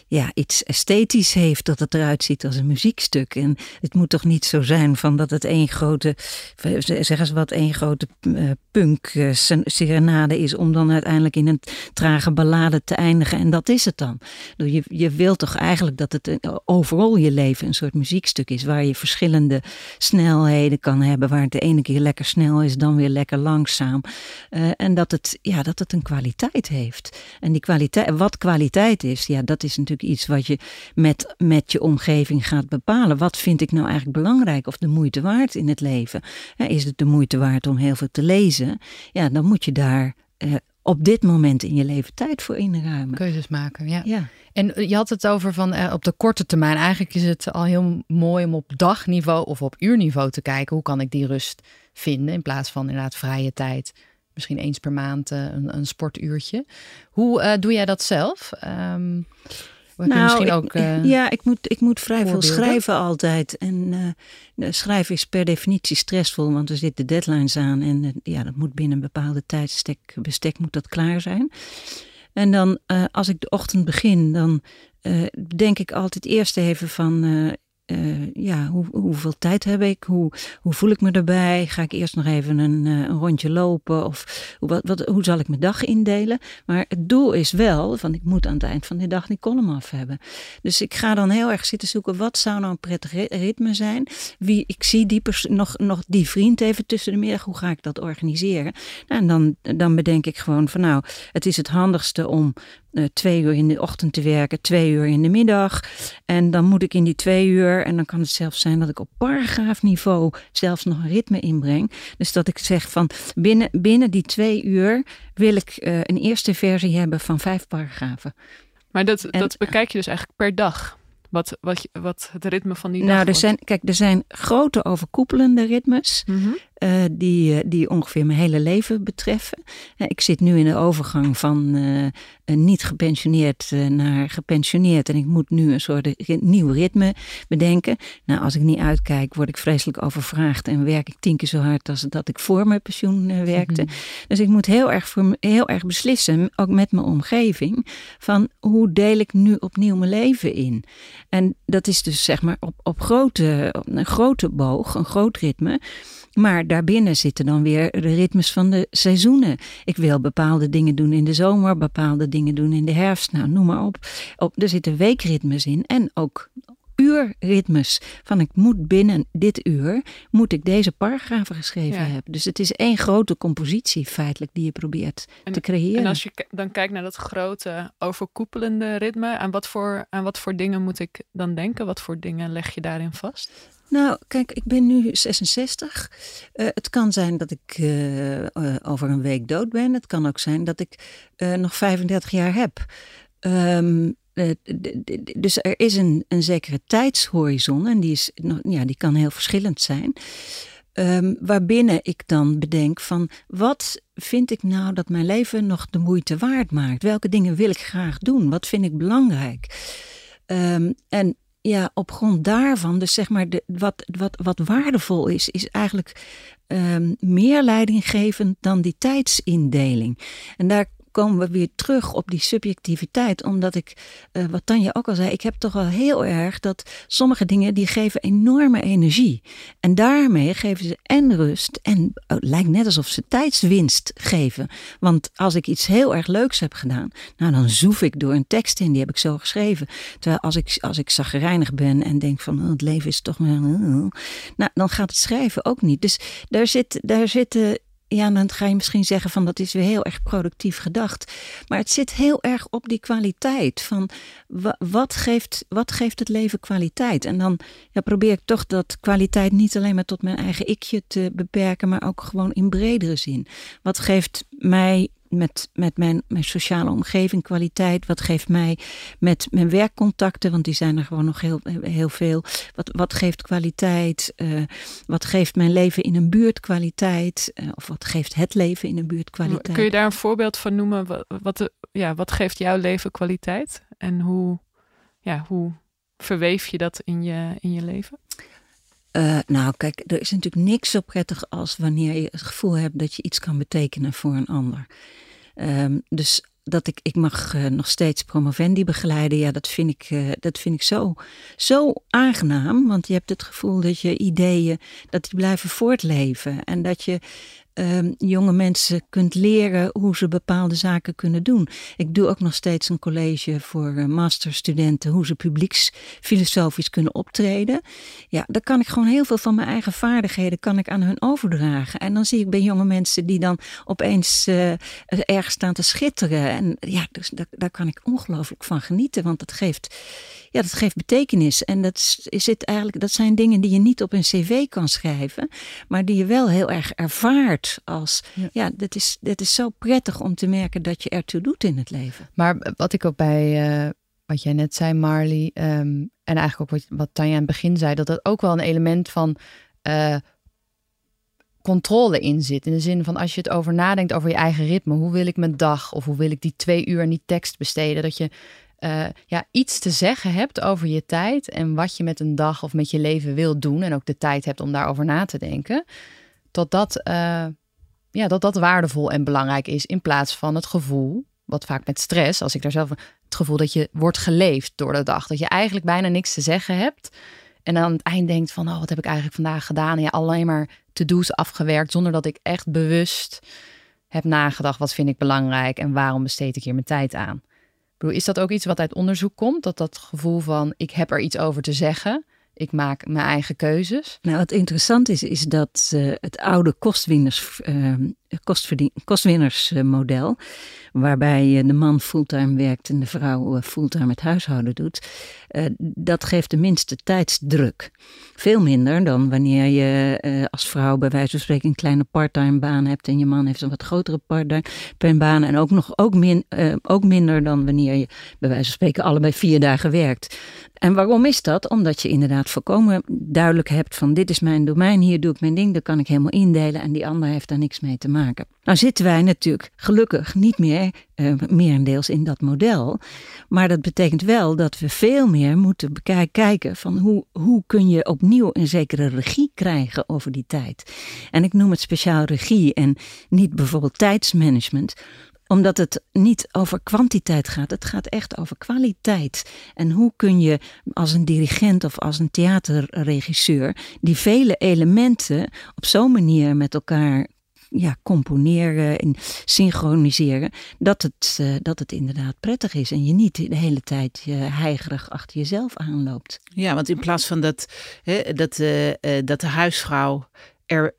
ja, iets esthetisch heeft, dat het eruit ziet als een muziekstuk. En het moet toch niet zo zijn van dat het één grote, zeg eens wat, één grote uh, punk uh, serenade is, om dan uiteindelijk in een trage ballade te eindigen. En dat is het dan. Je, je wilt toch eigenlijk dat het eh, overal je leven een soort muziekstuk is, waar je verschillende snelheden kan hebben, waar het de ene keer lekker snel is, dan weer lekker langzaam. En dat het, ja, dat het een kwaliteit heeft. En die kwaliteit, wat kwaliteit is, ja, dat is natuurlijk iets wat je met, met je omgeving gaat bepalen. Wat vind ik nou eigenlijk belangrijk of de moeite waard in het leven? is het de moeite waard om heel veel te lezen? Ja, dan moet je daar eh, op dit moment in je leven tijd voor inruimen. Keuzes maken, ja. ja. En eh, je had het over van eh, op de korte termijn. Eigenlijk is het al heel mooi om op dagniveau of op uurniveau te kijken. Hoe kan ik die rust vinden in plaats van inderdaad vrije tijd misschien eens per maand uh, een, een, sportuurtje. Hoe uh, doe jij dat zelf? Um, nou, ik, ook, uh, ja, ik moet, ik moet vrij veel schrijven altijd. En schrijven is per definitie stressvol, want er zitten deadlines aan. En ja, dat moet binnen een bepaalde tijdsbestek bestek moet dat klaar zijn. En dan als ik de ochtend begin, dan denk ik altijd eerst even van uh, ja, hoe, hoeveel tijd heb ik? Hoe, hoe voel ik me erbij? Ga ik eerst nog even een, uh, een rondje lopen? Of wat, wat, hoe zal ik mijn dag indelen? Maar het doel is wel, van ik moet aan het eind van de dag die column af hebben. Dus ik ga dan heel erg zitten zoeken, wat zou nou een prettig ritme zijn? Wie, ik zie die nog, nog die vriend even tussen de middag, hoe ga ik dat organiseren? Nou, en dan, dan bedenk ik gewoon van nou, het is het handigste om uh, twee uur in de ochtend te werken, twee uur in de middag. En dan moet ik in die twee uur, en dan kan het zelfs zijn dat ik op paragraafniveau zelfs nog een ritme inbreng. Dus dat ik zeg van binnen, binnen die twee uur wil ik uh, een eerste versie hebben van vijf paragrafen. Maar dat, dat bekijk je dus eigenlijk per dag? Wat, wat, wat het ritme van die nou, dag er zijn, Kijk, er zijn grote overkoepelende ritmes. Mm uh, die, eh, die ongeveer mijn hele leven betreffen. Uh, ik zit nu in de overgang van niet gepensioneerd naar gepensioneerd. En ik moet nu een soort nieuw ritme bedenken. Nou, als ik niet uitkijk, word ik vreselijk overvraagd. En werk ik tien keer zo hard als dat ik voor mijn pensioen werkte. Mhm. Dus ik moet heel erg, voor, heel erg beslissen, ook met mijn omgeving. Van hoe deel ik nu opnieuw mijn leven in? En dat is dus zeg maar op, op, grote, op een grote boog, een groot ritme. Maar daarbinnen zitten dan weer de ritmes van de seizoenen. Ik wil bepaalde dingen doen in de zomer, bepaalde dingen doen in de herfst. Nou, noem maar op. op er zitten weekritmes in en ook uurritmes. Van ik moet binnen dit uur, moet ik deze paragrafen geschreven hebben. Dus het is één grote compositie feitelijk die je probeert te creëren. En als je dan kijkt naar dat grote overkoepelende ritme, aan wat, voor, aan wat voor dingen moet ik dan denken? Wat voor dingen leg je daarin vast? Nou, kijk, ik ben nu 66. Uh, het kan zijn dat ik uh, uh, over een week dood ben. Het kan ook zijn dat ik nog 35 jaar heb. Um, dus er is een, een zekere tijdshorizon en die, is, ja, die kan heel verschillend zijn. Um, waarbinnen ik dan bedenk van wat vind ik nou dat mijn leven nog de moeite waard maakt? Welke dingen wil ik graag doen? Wat vind ik belangrijk? Um, en ja, op grond daarvan, dus zeg maar, de, wat, wat, wat waardevol is, is eigenlijk um, meer leidinggevend dan die tijdsindeling. En daar komen we weer terug op die subjectiviteit. Omdat ik, uh, wat Tanja ook al zei, ik heb toch wel heel erg dat sommige dingen die geven enorme energie. En daarmee geven ze en rust en oh, het lijkt net alsof ze tijdswinst geven. Want als ik iets heel erg leuks heb gedaan, nou dan zoef ik door een tekst in, die heb ik zo geschreven. Terwijl als ik, als ik zagrijnig ben en denk van oh, het leven is toch... Nou, dan gaat het schrijven ook niet. Dus daar, zit, daar zitten ja, dan ga je misschien zeggen van dat is weer heel erg productief gedacht. Maar het zit heel erg op die kwaliteit van wat geeft, wat geeft het leven kwaliteit? En dan ja, probeer ik toch dat kwaliteit niet alleen maar tot mijn eigen ikje te beperken, maar ook gewoon in bredere zin. Wat geeft mij met, met mijn, mijn sociale omgeving kwaliteit? Wat geeft mij met mijn werkcontacten, want die zijn er gewoon nog heel, heel veel. Wat, wat geeft kwaliteit? Uh, wat geeft mijn leven in een buurt kwaliteit? Uh, of wat geeft het leven in een buurt kwaliteit? Kun je daar een voorbeeld van noemen? Wat, wat, de, ja, wat geeft jouw leven kwaliteit? En hoe, ja, hoe verweef je dat in je, in je leven? Uh, nou, kijk, er is natuurlijk niks zo prettig als wanneer je het gevoel hebt dat je iets kan betekenen voor een ander. Um, dus dat ik, ik mag uh, nog steeds promovendi begeleiden, ja, dat vind ik, uh, dat vind ik zo, zo aangenaam. Want je hebt het gevoel dat je ideeën, dat die blijven voortleven. En dat je Ehm, jonge mensen kunt leren hoe ze bepaalde zaken kunnen doen. Ik doe ook nog steeds een college voor uh, masterstudenten hoe ze publieksfilosofisch kunnen optreden. Ja, daar kan ik gewoon heel veel van mijn eigen vaardigheden kan ik aan hun overdragen. En dan zie ik bij jonge mensen die dan opeens uh, ergens staan te schitteren. En ja, dus daar, daar kan ik ongelooflijk van genieten, want dat geeft ja, dat geeft betekenis. En dat, is het eigenlijk, dat zijn dingen die je niet op een cv kan schrijven, maar die je wel heel erg ervaart als, ja, is, dit is zo prettig om te merken dat je ertoe doet in het leven. Maar wat ik ook bij, uh, wat jij net zei Marley, um, en eigenlijk ook wat, wat Tanja aan het begin zei, dat dat ook wel een element van... Uh, controle in zit. In de zin van als je het over nadenkt over je eigen ritme. Hoe wil ik mijn dag? Of hoe wil ik die twee uur aan die tekst besteden? Dat je uh, ja, iets te zeggen hebt over je tijd en wat je met een dag of met je leven wil doen en ook de tijd hebt om daarover na te denken, tot dat, uh, ja, dat dat waardevol en belangrijk is in plaats van het gevoel, wat vaak met stress, als ik daar zelf, het gevoel dat je wordt geleefd door de dag, dat je eigenlijk bijna niks te zeggen hebt en aan het eind denkt van, oh, wat heb ik eigenlijk vandaag gedaan? En ja, alleen maar to-do's afgewerkt zonder dat ik echt bewust heb nagedacht, wat vind ik belangrijk en waarom besteed ik hier mijn tijd aan is dat ook iets wat uit onderzoek komt? Dat dat gevoel van ik heb er iets over te zeggen. Ik maak mijn eigen keuzes. Nou, wat interessant is, is dat het oude kostwinners, uh, kostwinnersmodel, waarbij de man fulltime werkt en de vrouw fulltime het huishouden doet, dat geeft de minste tijdsdruk. Veel minder dan wanneer je als vrouw bij wijze van spreken een kleine parttime baan hebt en je man heeft een wat grotere parttime baan en ook, nog, ook, min, ook minder dan wanneer je bij wijze van spreken allebei vier dagen werkt. En waarom is dat? Omdat je inderdaad volkomen duidelijk hebt van dit is mijn domein, hier doe ik mijn ding, daar kan ik helemaal indelen en die ander heeft daar niks mee te maken. Nou zitten wij natuurlijk gelukkig niet meer uh, meerendeels in dat model, maar dat betekent wel dat we veel meer moeten kijken van hoe, hoe kun je opnieuw een zekere regie krijgen over die tijd. En ik noem het speciaal regie en niet bijvoorbeeld tijdsmanagement, omdat het niet over kwantiteit gaat, het gaat echt over kwaliteit. En hoe kun je als een dirigent of als een theaterregisseur die vele elementen op zo'n manier met elkaar ja, componeren en synchroniseren, dat het, uh, dat het inderdaad prettig is en je niet de hele tijd uh, heigerig achter jezelf aanloopt. Ja, want in plaats van dat, hè, dat, uh, dat de huisvrouw er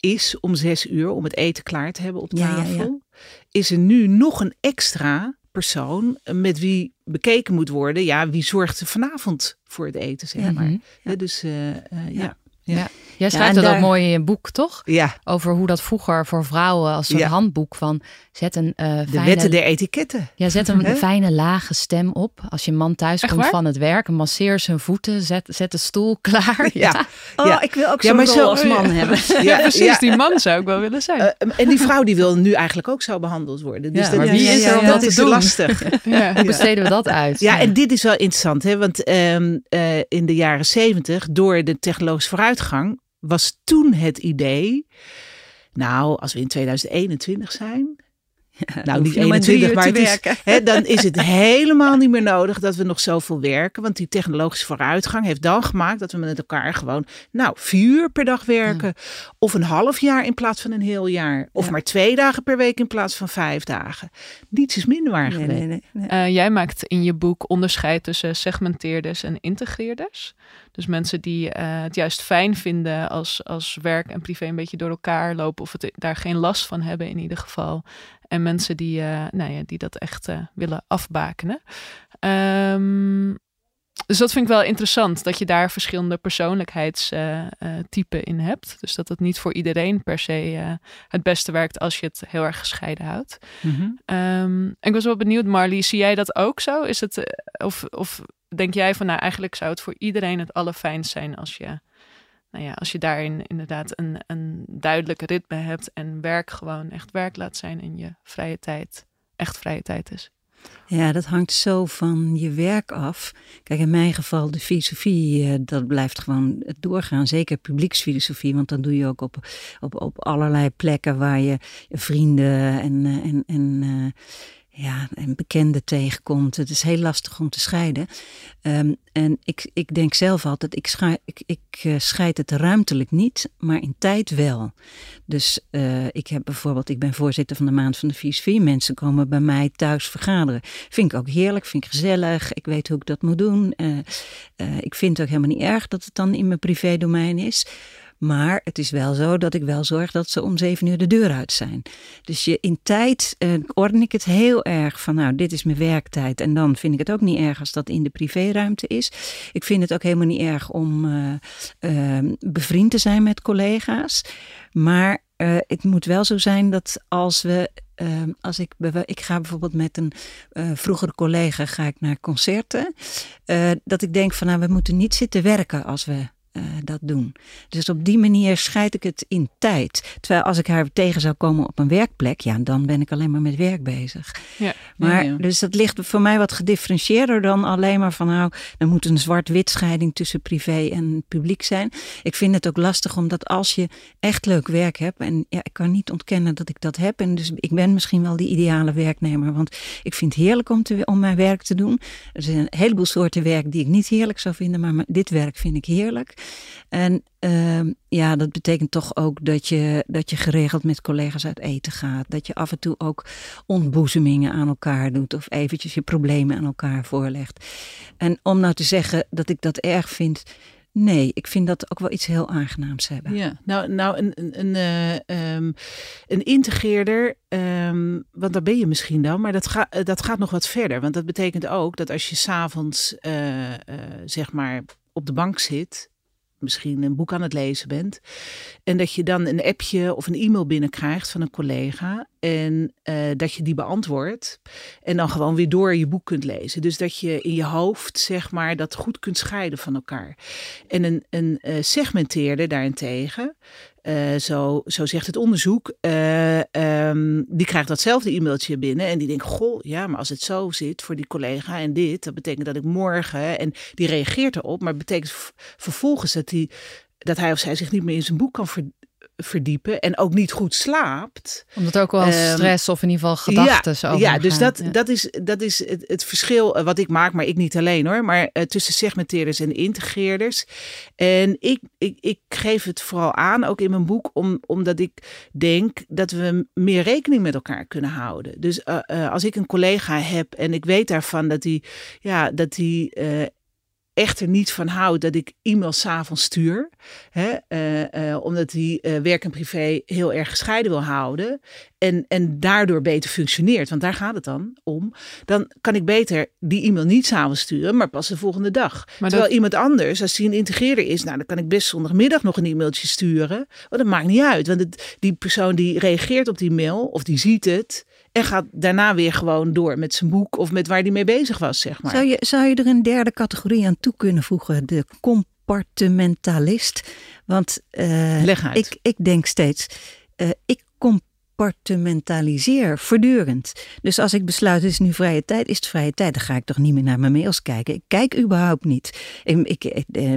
is om zes uur om het eten klaar te hebben op tafel, is er nu nog een extra persoon met wie bekeken moet worden. Ja, wie zorgt er vanavond voor het eten, zeg maar. Mm -hmm. Dus ja. Ja. Jij schrijft ja, dat mooi in je boek, toch? Ja. Over hoe dat vroeger voor vrouwen als een handboek van zet een uh, De wetten der etiketten. Ja, zet een fijne lage stem op. Als je man thuis komt van het werk, masseer zijn voeten, zet, zet de stoel klaar. Ja. Oh, ik wil ook zo'n rol zo, als man hebben. Ja, precies. Die man zou ik wel willen zijn. Uh, en die vrouw die wil nu eigenlijk ook zo behandeld worden. Dus dat, maar wie is er om dat is te doen? lastig. Hoe besteden we dat uit? Ja, en dit is wel interessant, hè? want um, uh, in de jaren zeventig, door de technologische vooruitgang, was toen het idee, nou, als we in 2021 zijn, nou, niet 21, maar het is, hè, dan is het helemaal niet meer nodig dat we nog zoveel werken. Want die technologische vooruitgang heeft dan gemaakt dat we met elkaar gewoon, nou, vier uur per dag werken. Of een half jaar in plaats van een heel jaar. Of maar twee dagen per week in plaats van vijf dagen. Niets is minder waar nee, nee, nee, uh, jij maakt in je boek onderscheid tussen segmenteerders en integreerders. Dus mensen die uh, het juist fijn vinden als, als werk en privé een beetje door elkaar lopen. Of het, daar geen last van hebben in ieder geval. En mensen die, uh, nou ja, die dat echt uh, willen afbakenen. Um, dus dat vind ik wel interessant, dat je daar verschillende persoonlijkheidstypen in hebt. Dus dat het niet voor iedereen per se het beste werkt als je het heel erg gescheiden houdt. Mm -hmm. um, ik was wel benieuwd, Marley, zie jij dat ook zo? Is het, of, of denk jij van, nou eigenlijk zou het voor iedereen het allerfijnst zijn als je nou ja, als je daarin inderdaad een, een duidelijke ritme hebt en werk gewoon echt werk laat zijn en je vrije tijd echt vrije tijd is. Ja, dat hangt zo van je werk af. Kijk, in mijn geval de filosofie, eh, dat blijft gewoon doorgaan. Zeker publieksfilosofie, want dan doe je ook op, op, op allerlei plekken waar je vrienden en, eh, en, en uh, ja, en bekenden tegenkomt. Het is heel lastig om te scheiden. Um, en ik, ik denk zelf altijd, ik, scheid, ik, ik uh, scheid het ruimtelijk niet, maar in tijd wel. Dus uh, ik heb bijvoorbeeld, ik ben voorzitter van de Maand van de Filosofie. Mensen komen bij mij thuis vergaderen. Vind ik ook heerlijk, vind ik gezellig. Ik weet hoe ik dat moet doen. Uh, ik vind het ook helemaal niet erg dat het dan in mijn privédomein is. Maar het is wel zo dat ik wel zorg dat ze om zeven uur de deur uit zijn. Dus je in tijd uh, orden ik het heel erg van, nou, dit is mijn werktijd. En dan vind ik het ook niet erg als dat in de privéruimte is. Ik vind het ook helemaal niet erg om uh, bevriend te zijn met collega's. Maar uh, het moet wel zo zijn dat als we. Uh, als ik, ik ga bijvoorbeeld met een uh, vroegere collega ga ik naar concerten. dat ik denk van nou, we moeten niet zitten werken als we uh, dat doen. Dus op die manier scheid ik het in tijd. Terwijl als ik haar tegen zou komen op een werkplek, ja, dan ben ik alleen maar met werk bezig. Ja, maar ja, dus dat ligt voor mij wat gedifferentieerder dan alleen maar van nou, er moet een zwart-wit scheiding tussen privé en publiek zijn. Ik vind het ook lastig omdat als je echt leuk werk hebt, en ja, ik kan niet ontkennen dat ik dat heb, en dus ik ben misschien wel die ideale werknemer, want ik vind het heerlijk om, te, om mijn werk te doen. Er zijn een heleboel soorten werk die ik niet heerlijk zou vinden, maar dit werk vind ik heerlijk. En uh, ja, dat betekent toch ook dat je, dat je geregeld met collega's uit eten gaat. Dat je af en toe ook ontboezemingen aan elkaar doet. Of eventjes je problemen aan elkaar voorlegt. En om nou te zeggen dat ik dat erg vind. Nee, ik vind dat ook wel iets heel aangenaams hebben. Ja, nou, nou een, een, een, uh, um, een integreerder, um, want daar ben je misschien dan, maar dat, ga, dat gaat nog wat verder. Want dat betekent ook dat als je s'avonds, uh, zeg maar, op de bank zit misschien een boek aan het lezen bent. En dat je dan een appje of een e-mail binnenkrijgt van een collega. En uh, dat je die beantwoordt. En dan gewoon weer door je boek kunt lezen. Dus dat je in je hoofd, zeg maar, dat goed kunt scheiden van elkaar. En een, een uh, segmenteerder daarentegen. Uh, zo, zo zegt het onderzoek. Um, die krijgt datzelfde e-mailtje binnen. En die denkt: Goh, ja, maar als het zo zit voor die collega en dit. Dat betekent dat ik morgen. En die reageert erop. Maar betekent vervolgens dat hij dat hij of zij zich niet meer in zijn boek kan ver, verdiepen en ook niet goed slaapt. Omdat ook wel um, stress of in ieder geval gedachten ja, Ja, dus dat, ja. dat is, dat is het, het, verschil wat ik maak, maar ik niet alleen hoor, maar uh, tussen segmenteerders en integreerders. En ik, ik, ik geef het vooral aan, ook in mijn boek, om, omdat ik denk dat we meer rekening met elkaar kunnen houden. Dus uh, uh, als ik een collega heb en ik weet daarvan dat hij ja, dat hij echt er niet van houdt dat ik e-mails s'avonds stuur. Hè, uh, uh, omdat hij uh, werk en privé heel erg gescheiden wil houden. En, en daardoor beter functioneert. Want daar gaat het dan om. Dan kan ik beter die e-mail niet s'avonds sturen, maar pas de volgende dag. Maar Terwijl dat... iemand anders, als hij een integreerder is, nou dan kan ik best zondagmiddag nog een e-mailtje sturen. Want dat maakt niet uit. Want het, die persoon die reageert op die mail, of die ziet het. En gaat daarna weer gewoon door met zijn boek of met waar hij mee bezig was, zeg maar. Zou je, zou je er een derde categorie aan toe kunnen voegen? De compartimentalist. Want uh, uit. Ik, ik denk steeds, uh, ik compartimentaliseer compartimentaliseer voortdurend. Dus als ik besluit, het is nu vrije tijd, is het vrije tijd. Dan ga ik toch niet meer naar mijn mails kijken. Ik kijk überhaupt niet. Ik, ik, ik eh,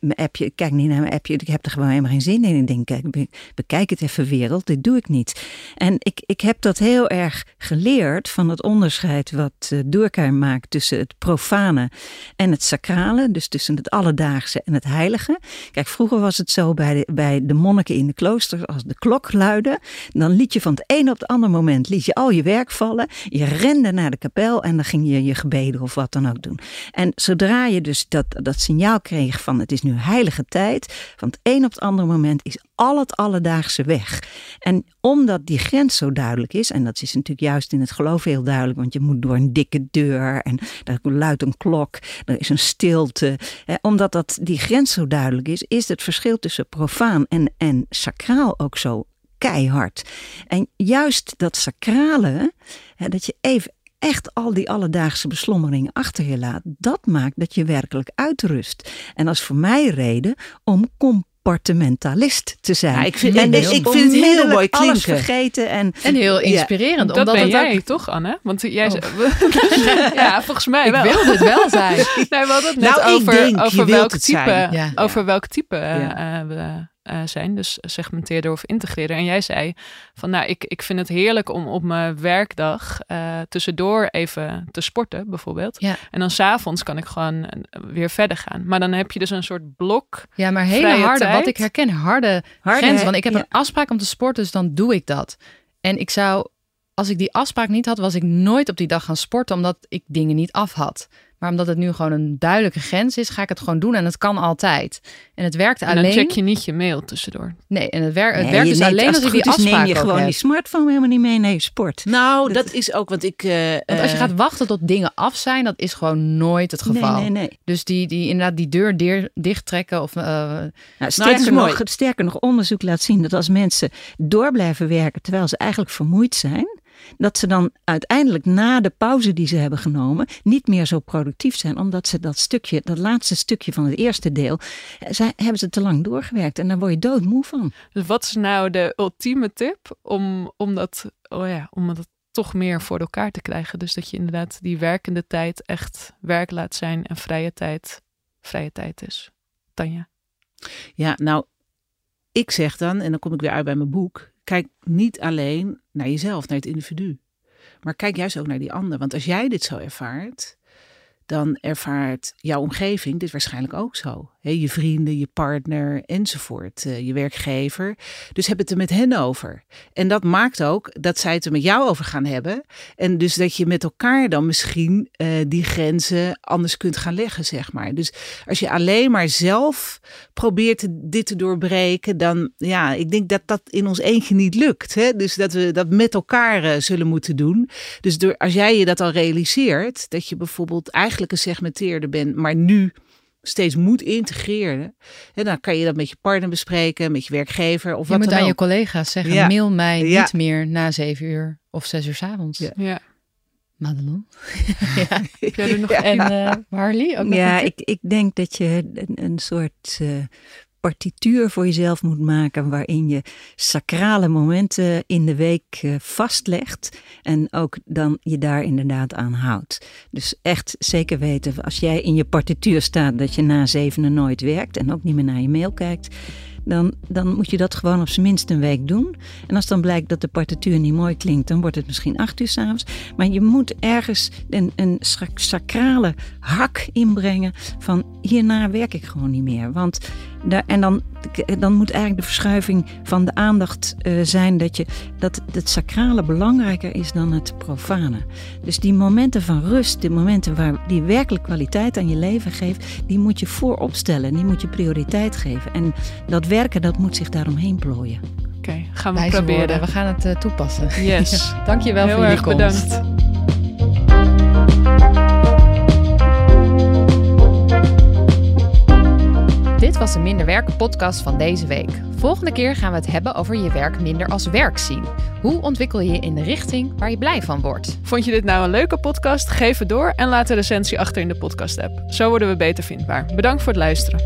mijn appje, ik kijk niet naar mijn appje. Ik heb er gewoon helemaal geen zin in. Ik denk, kijk, bekijk het even wereld. Dit doe ik niet. En ik, ik heb dat heel erg geleerd van het onderscheid wat uh, Doorkaar maakt tussen het profane en het sacrale. Dus tussen het alledaagse en het heilige. Kijk, vroeger was het zo bij de, bij de monniken in de kloosters, als de klok luidde, dan liet je van het een op het andere moment liet je al je werk vallen. Je rende naar de kapel en dan ging je je gebeden of wat dan ook doen. En zodra je dus dat, dat signaal kreeg van het is nu heilige tijd, van het een op het andere moment is al het alledaagse weg. En omdat die grens zo duidelijk is, en dat is natuurlijk juist in het geloof heel duidelijk, want je moet door een dikke deur en daar luidt een klok, er is een stilte. omdat dat, die grens zo duidelijk is, is het verschil tussen profaan en, en sacraal ook zo keihard. En juist dat sacrale, dat je even echt al die alledaagse beslommeringen achter je laat, dat maakt dat je werkelijk uitrust. En dat is voor mij reden om compartimentalist te zijn. Ja, ik vind, en dus ik vind het heel mooi klinken. Alles vergeten en, en heel inspirerend. dat omdat ben het jij ook... toch, Anne? Want jij oh. ja, volgens mij ik wel. wil het wel zijn. nee, we hadden het net nou, over, denk, over welk type, ja. over welk type uh, we uh, zijn. Dus segmenteerder of integreren. En jij zei van nou, ik, ik vind het heerlijk om op mijn werkdag uh, tussendoor even te sporten, bijvoorbeeld. Ja. En dan s'avonds kan ik gewoon weer verder gaan. Maar dan heb je dus een soort blok. Ja, maar hele harde, tijd. wat ik herken, harde, harde grenzen. Want ik heb ja. een afspraak om te sporten, dus dan doe ik dat. En ik zou, als ik die afspraak niet had, was ik nooit op die dag gaan sporten, omdat ik dingen niet af had. Maar omdat het nu gewoon een duidelijke grens is, ga ik het gewoon doen. En het kan altijd. En het werkt en alleen. dan check je niet je mail tussendoor. Nee, en het, wer het nee, werkt dus alleen als, als ik die afspraak neem je gewoon die smartphone helemaal niet mee je sport. Nou, dat, dat is ook, want ik... Uh, want als je gaat wachten tot dingen af zijn, dat is gewoon nooit het geval. Nee, nee, nee. Dus die, die inderdaad die deur dicht, dicht trekken of... Uh, nou, sterker, nou, nog, sterker nog, onderzoek laat zien dat als mensen door blijven werken terwijl ze eigenlijk vermoeid zijn dat ze dan uiteindelijk na de pauze die ze hebben genomen niet meer zo productief zijn, omdat ze dat stukje, dat laatste stukje van het eerste deel, zij, hebben ze te lang doorgewerkt en daar word je doodmoe van. Dus wat is nou de ultieme tip om, om, dat, oh ja, om dat toch meer voor elkaar te krijgen? Dus dat je inderdaad die werkende tijd echt werk laat zijn en vrije tijd vrije tijd is. Tanja? Ja, nou, ik zeg dan, en dan kom ik weer uit bij mijn boek, kijk niet alleen naar jezelf, naar het individu. Maar kijk juist ook naar die ander. Want als jij dit zo ervaart, dan ervaart jouw omgeving dit waarschijnlijk ook zo. Je vrienden, je partner enzovoort, eh, je werkgever. Dus heb het er met hen over. En dat maakt ook dat zij het er met jou over gaan hebben. En dus dat je met elkaar dan misschien uh, die grenzen anders kunt gaan leggen, zeg maar. Dus als je alleen maar zelf probeert dit te doorbreken, dan ja, ik denk dat dat in ons eentje niet lukt. Hè? Dus dat we dat met elkaar uh, zullen moeten doen. Dus door, als jij je dat al realiseert, dat je bijvoorbeeld eigenlijk een segmenteerder bent, maar nu steeds moet integreren. En dan kan je dat met je partner bespreken, met je werkgever of je wat moet dan aan ook. je collega's zeggen, Ja. mail mij Ja. niet meer na zeven uur of zes uur 's avonds. Ja. Ja. Madelon. ja. Heb jij er nog En eh Marley ook nog Ja, ik, ik denk dat je een, een soort eh, partituur voor jezelf moet maken waarin je sacrale momenten in de week eh, vastlegt en ook dan je daar inderdaad aan houdt. Dus echt zeker weten, als jij in je partituur staat dat je na zevenen nooit werkt en ook niet meer naar je mail kijkt, dan, dan moet je dat gewoon op zijn minst een week doen. En als dan blijkt dat de partituur niet mooi klinkt, dan wordt het misschien acht uur s'avonds. Maar je moet ergens een, een sacrale hak inbrengen van hierna werk ik gewoon niet meer. Want en dan, dan moet eigenlijk de verschuiving van de aandacht eh, zijn dat, je, dat het sacrale belangrijker is dan het profane. Dus die momenten van rust, die momenten waar die werkelijk kwaliteit aan je leven geeft, die moet je voorop stellen. Die moet je prioriteit geven. En dat werken, dat moet zich daaromheen plooien. Oké, gaan we Wijze proberen. woorden. We gaan het eh, toepassen. Yes. Dankjewel Heel voor jullie erg komst. bedankt. Dit was de Minder Werken podcast van deze week. Volgende keer gaan we het hebben over je werk minder als werk zien. Hoe ontwikkel je je in de richting waar je blij van wordt? Vond je dit nou een leuke podcast? Geef het door en laat een recensie achter in de podcast app. Zo worden we beter vindbaar. Bedankt voor het luisteren.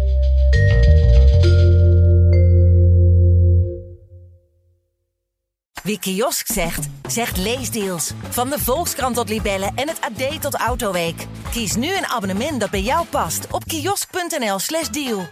Wie kiosk zegt, zegt leesdeals. Van de Volkskrant tot Libellen en het AD tot Autoweek. Kies nu een abonnement dat bij jou past op kiosk.nl/slash deal.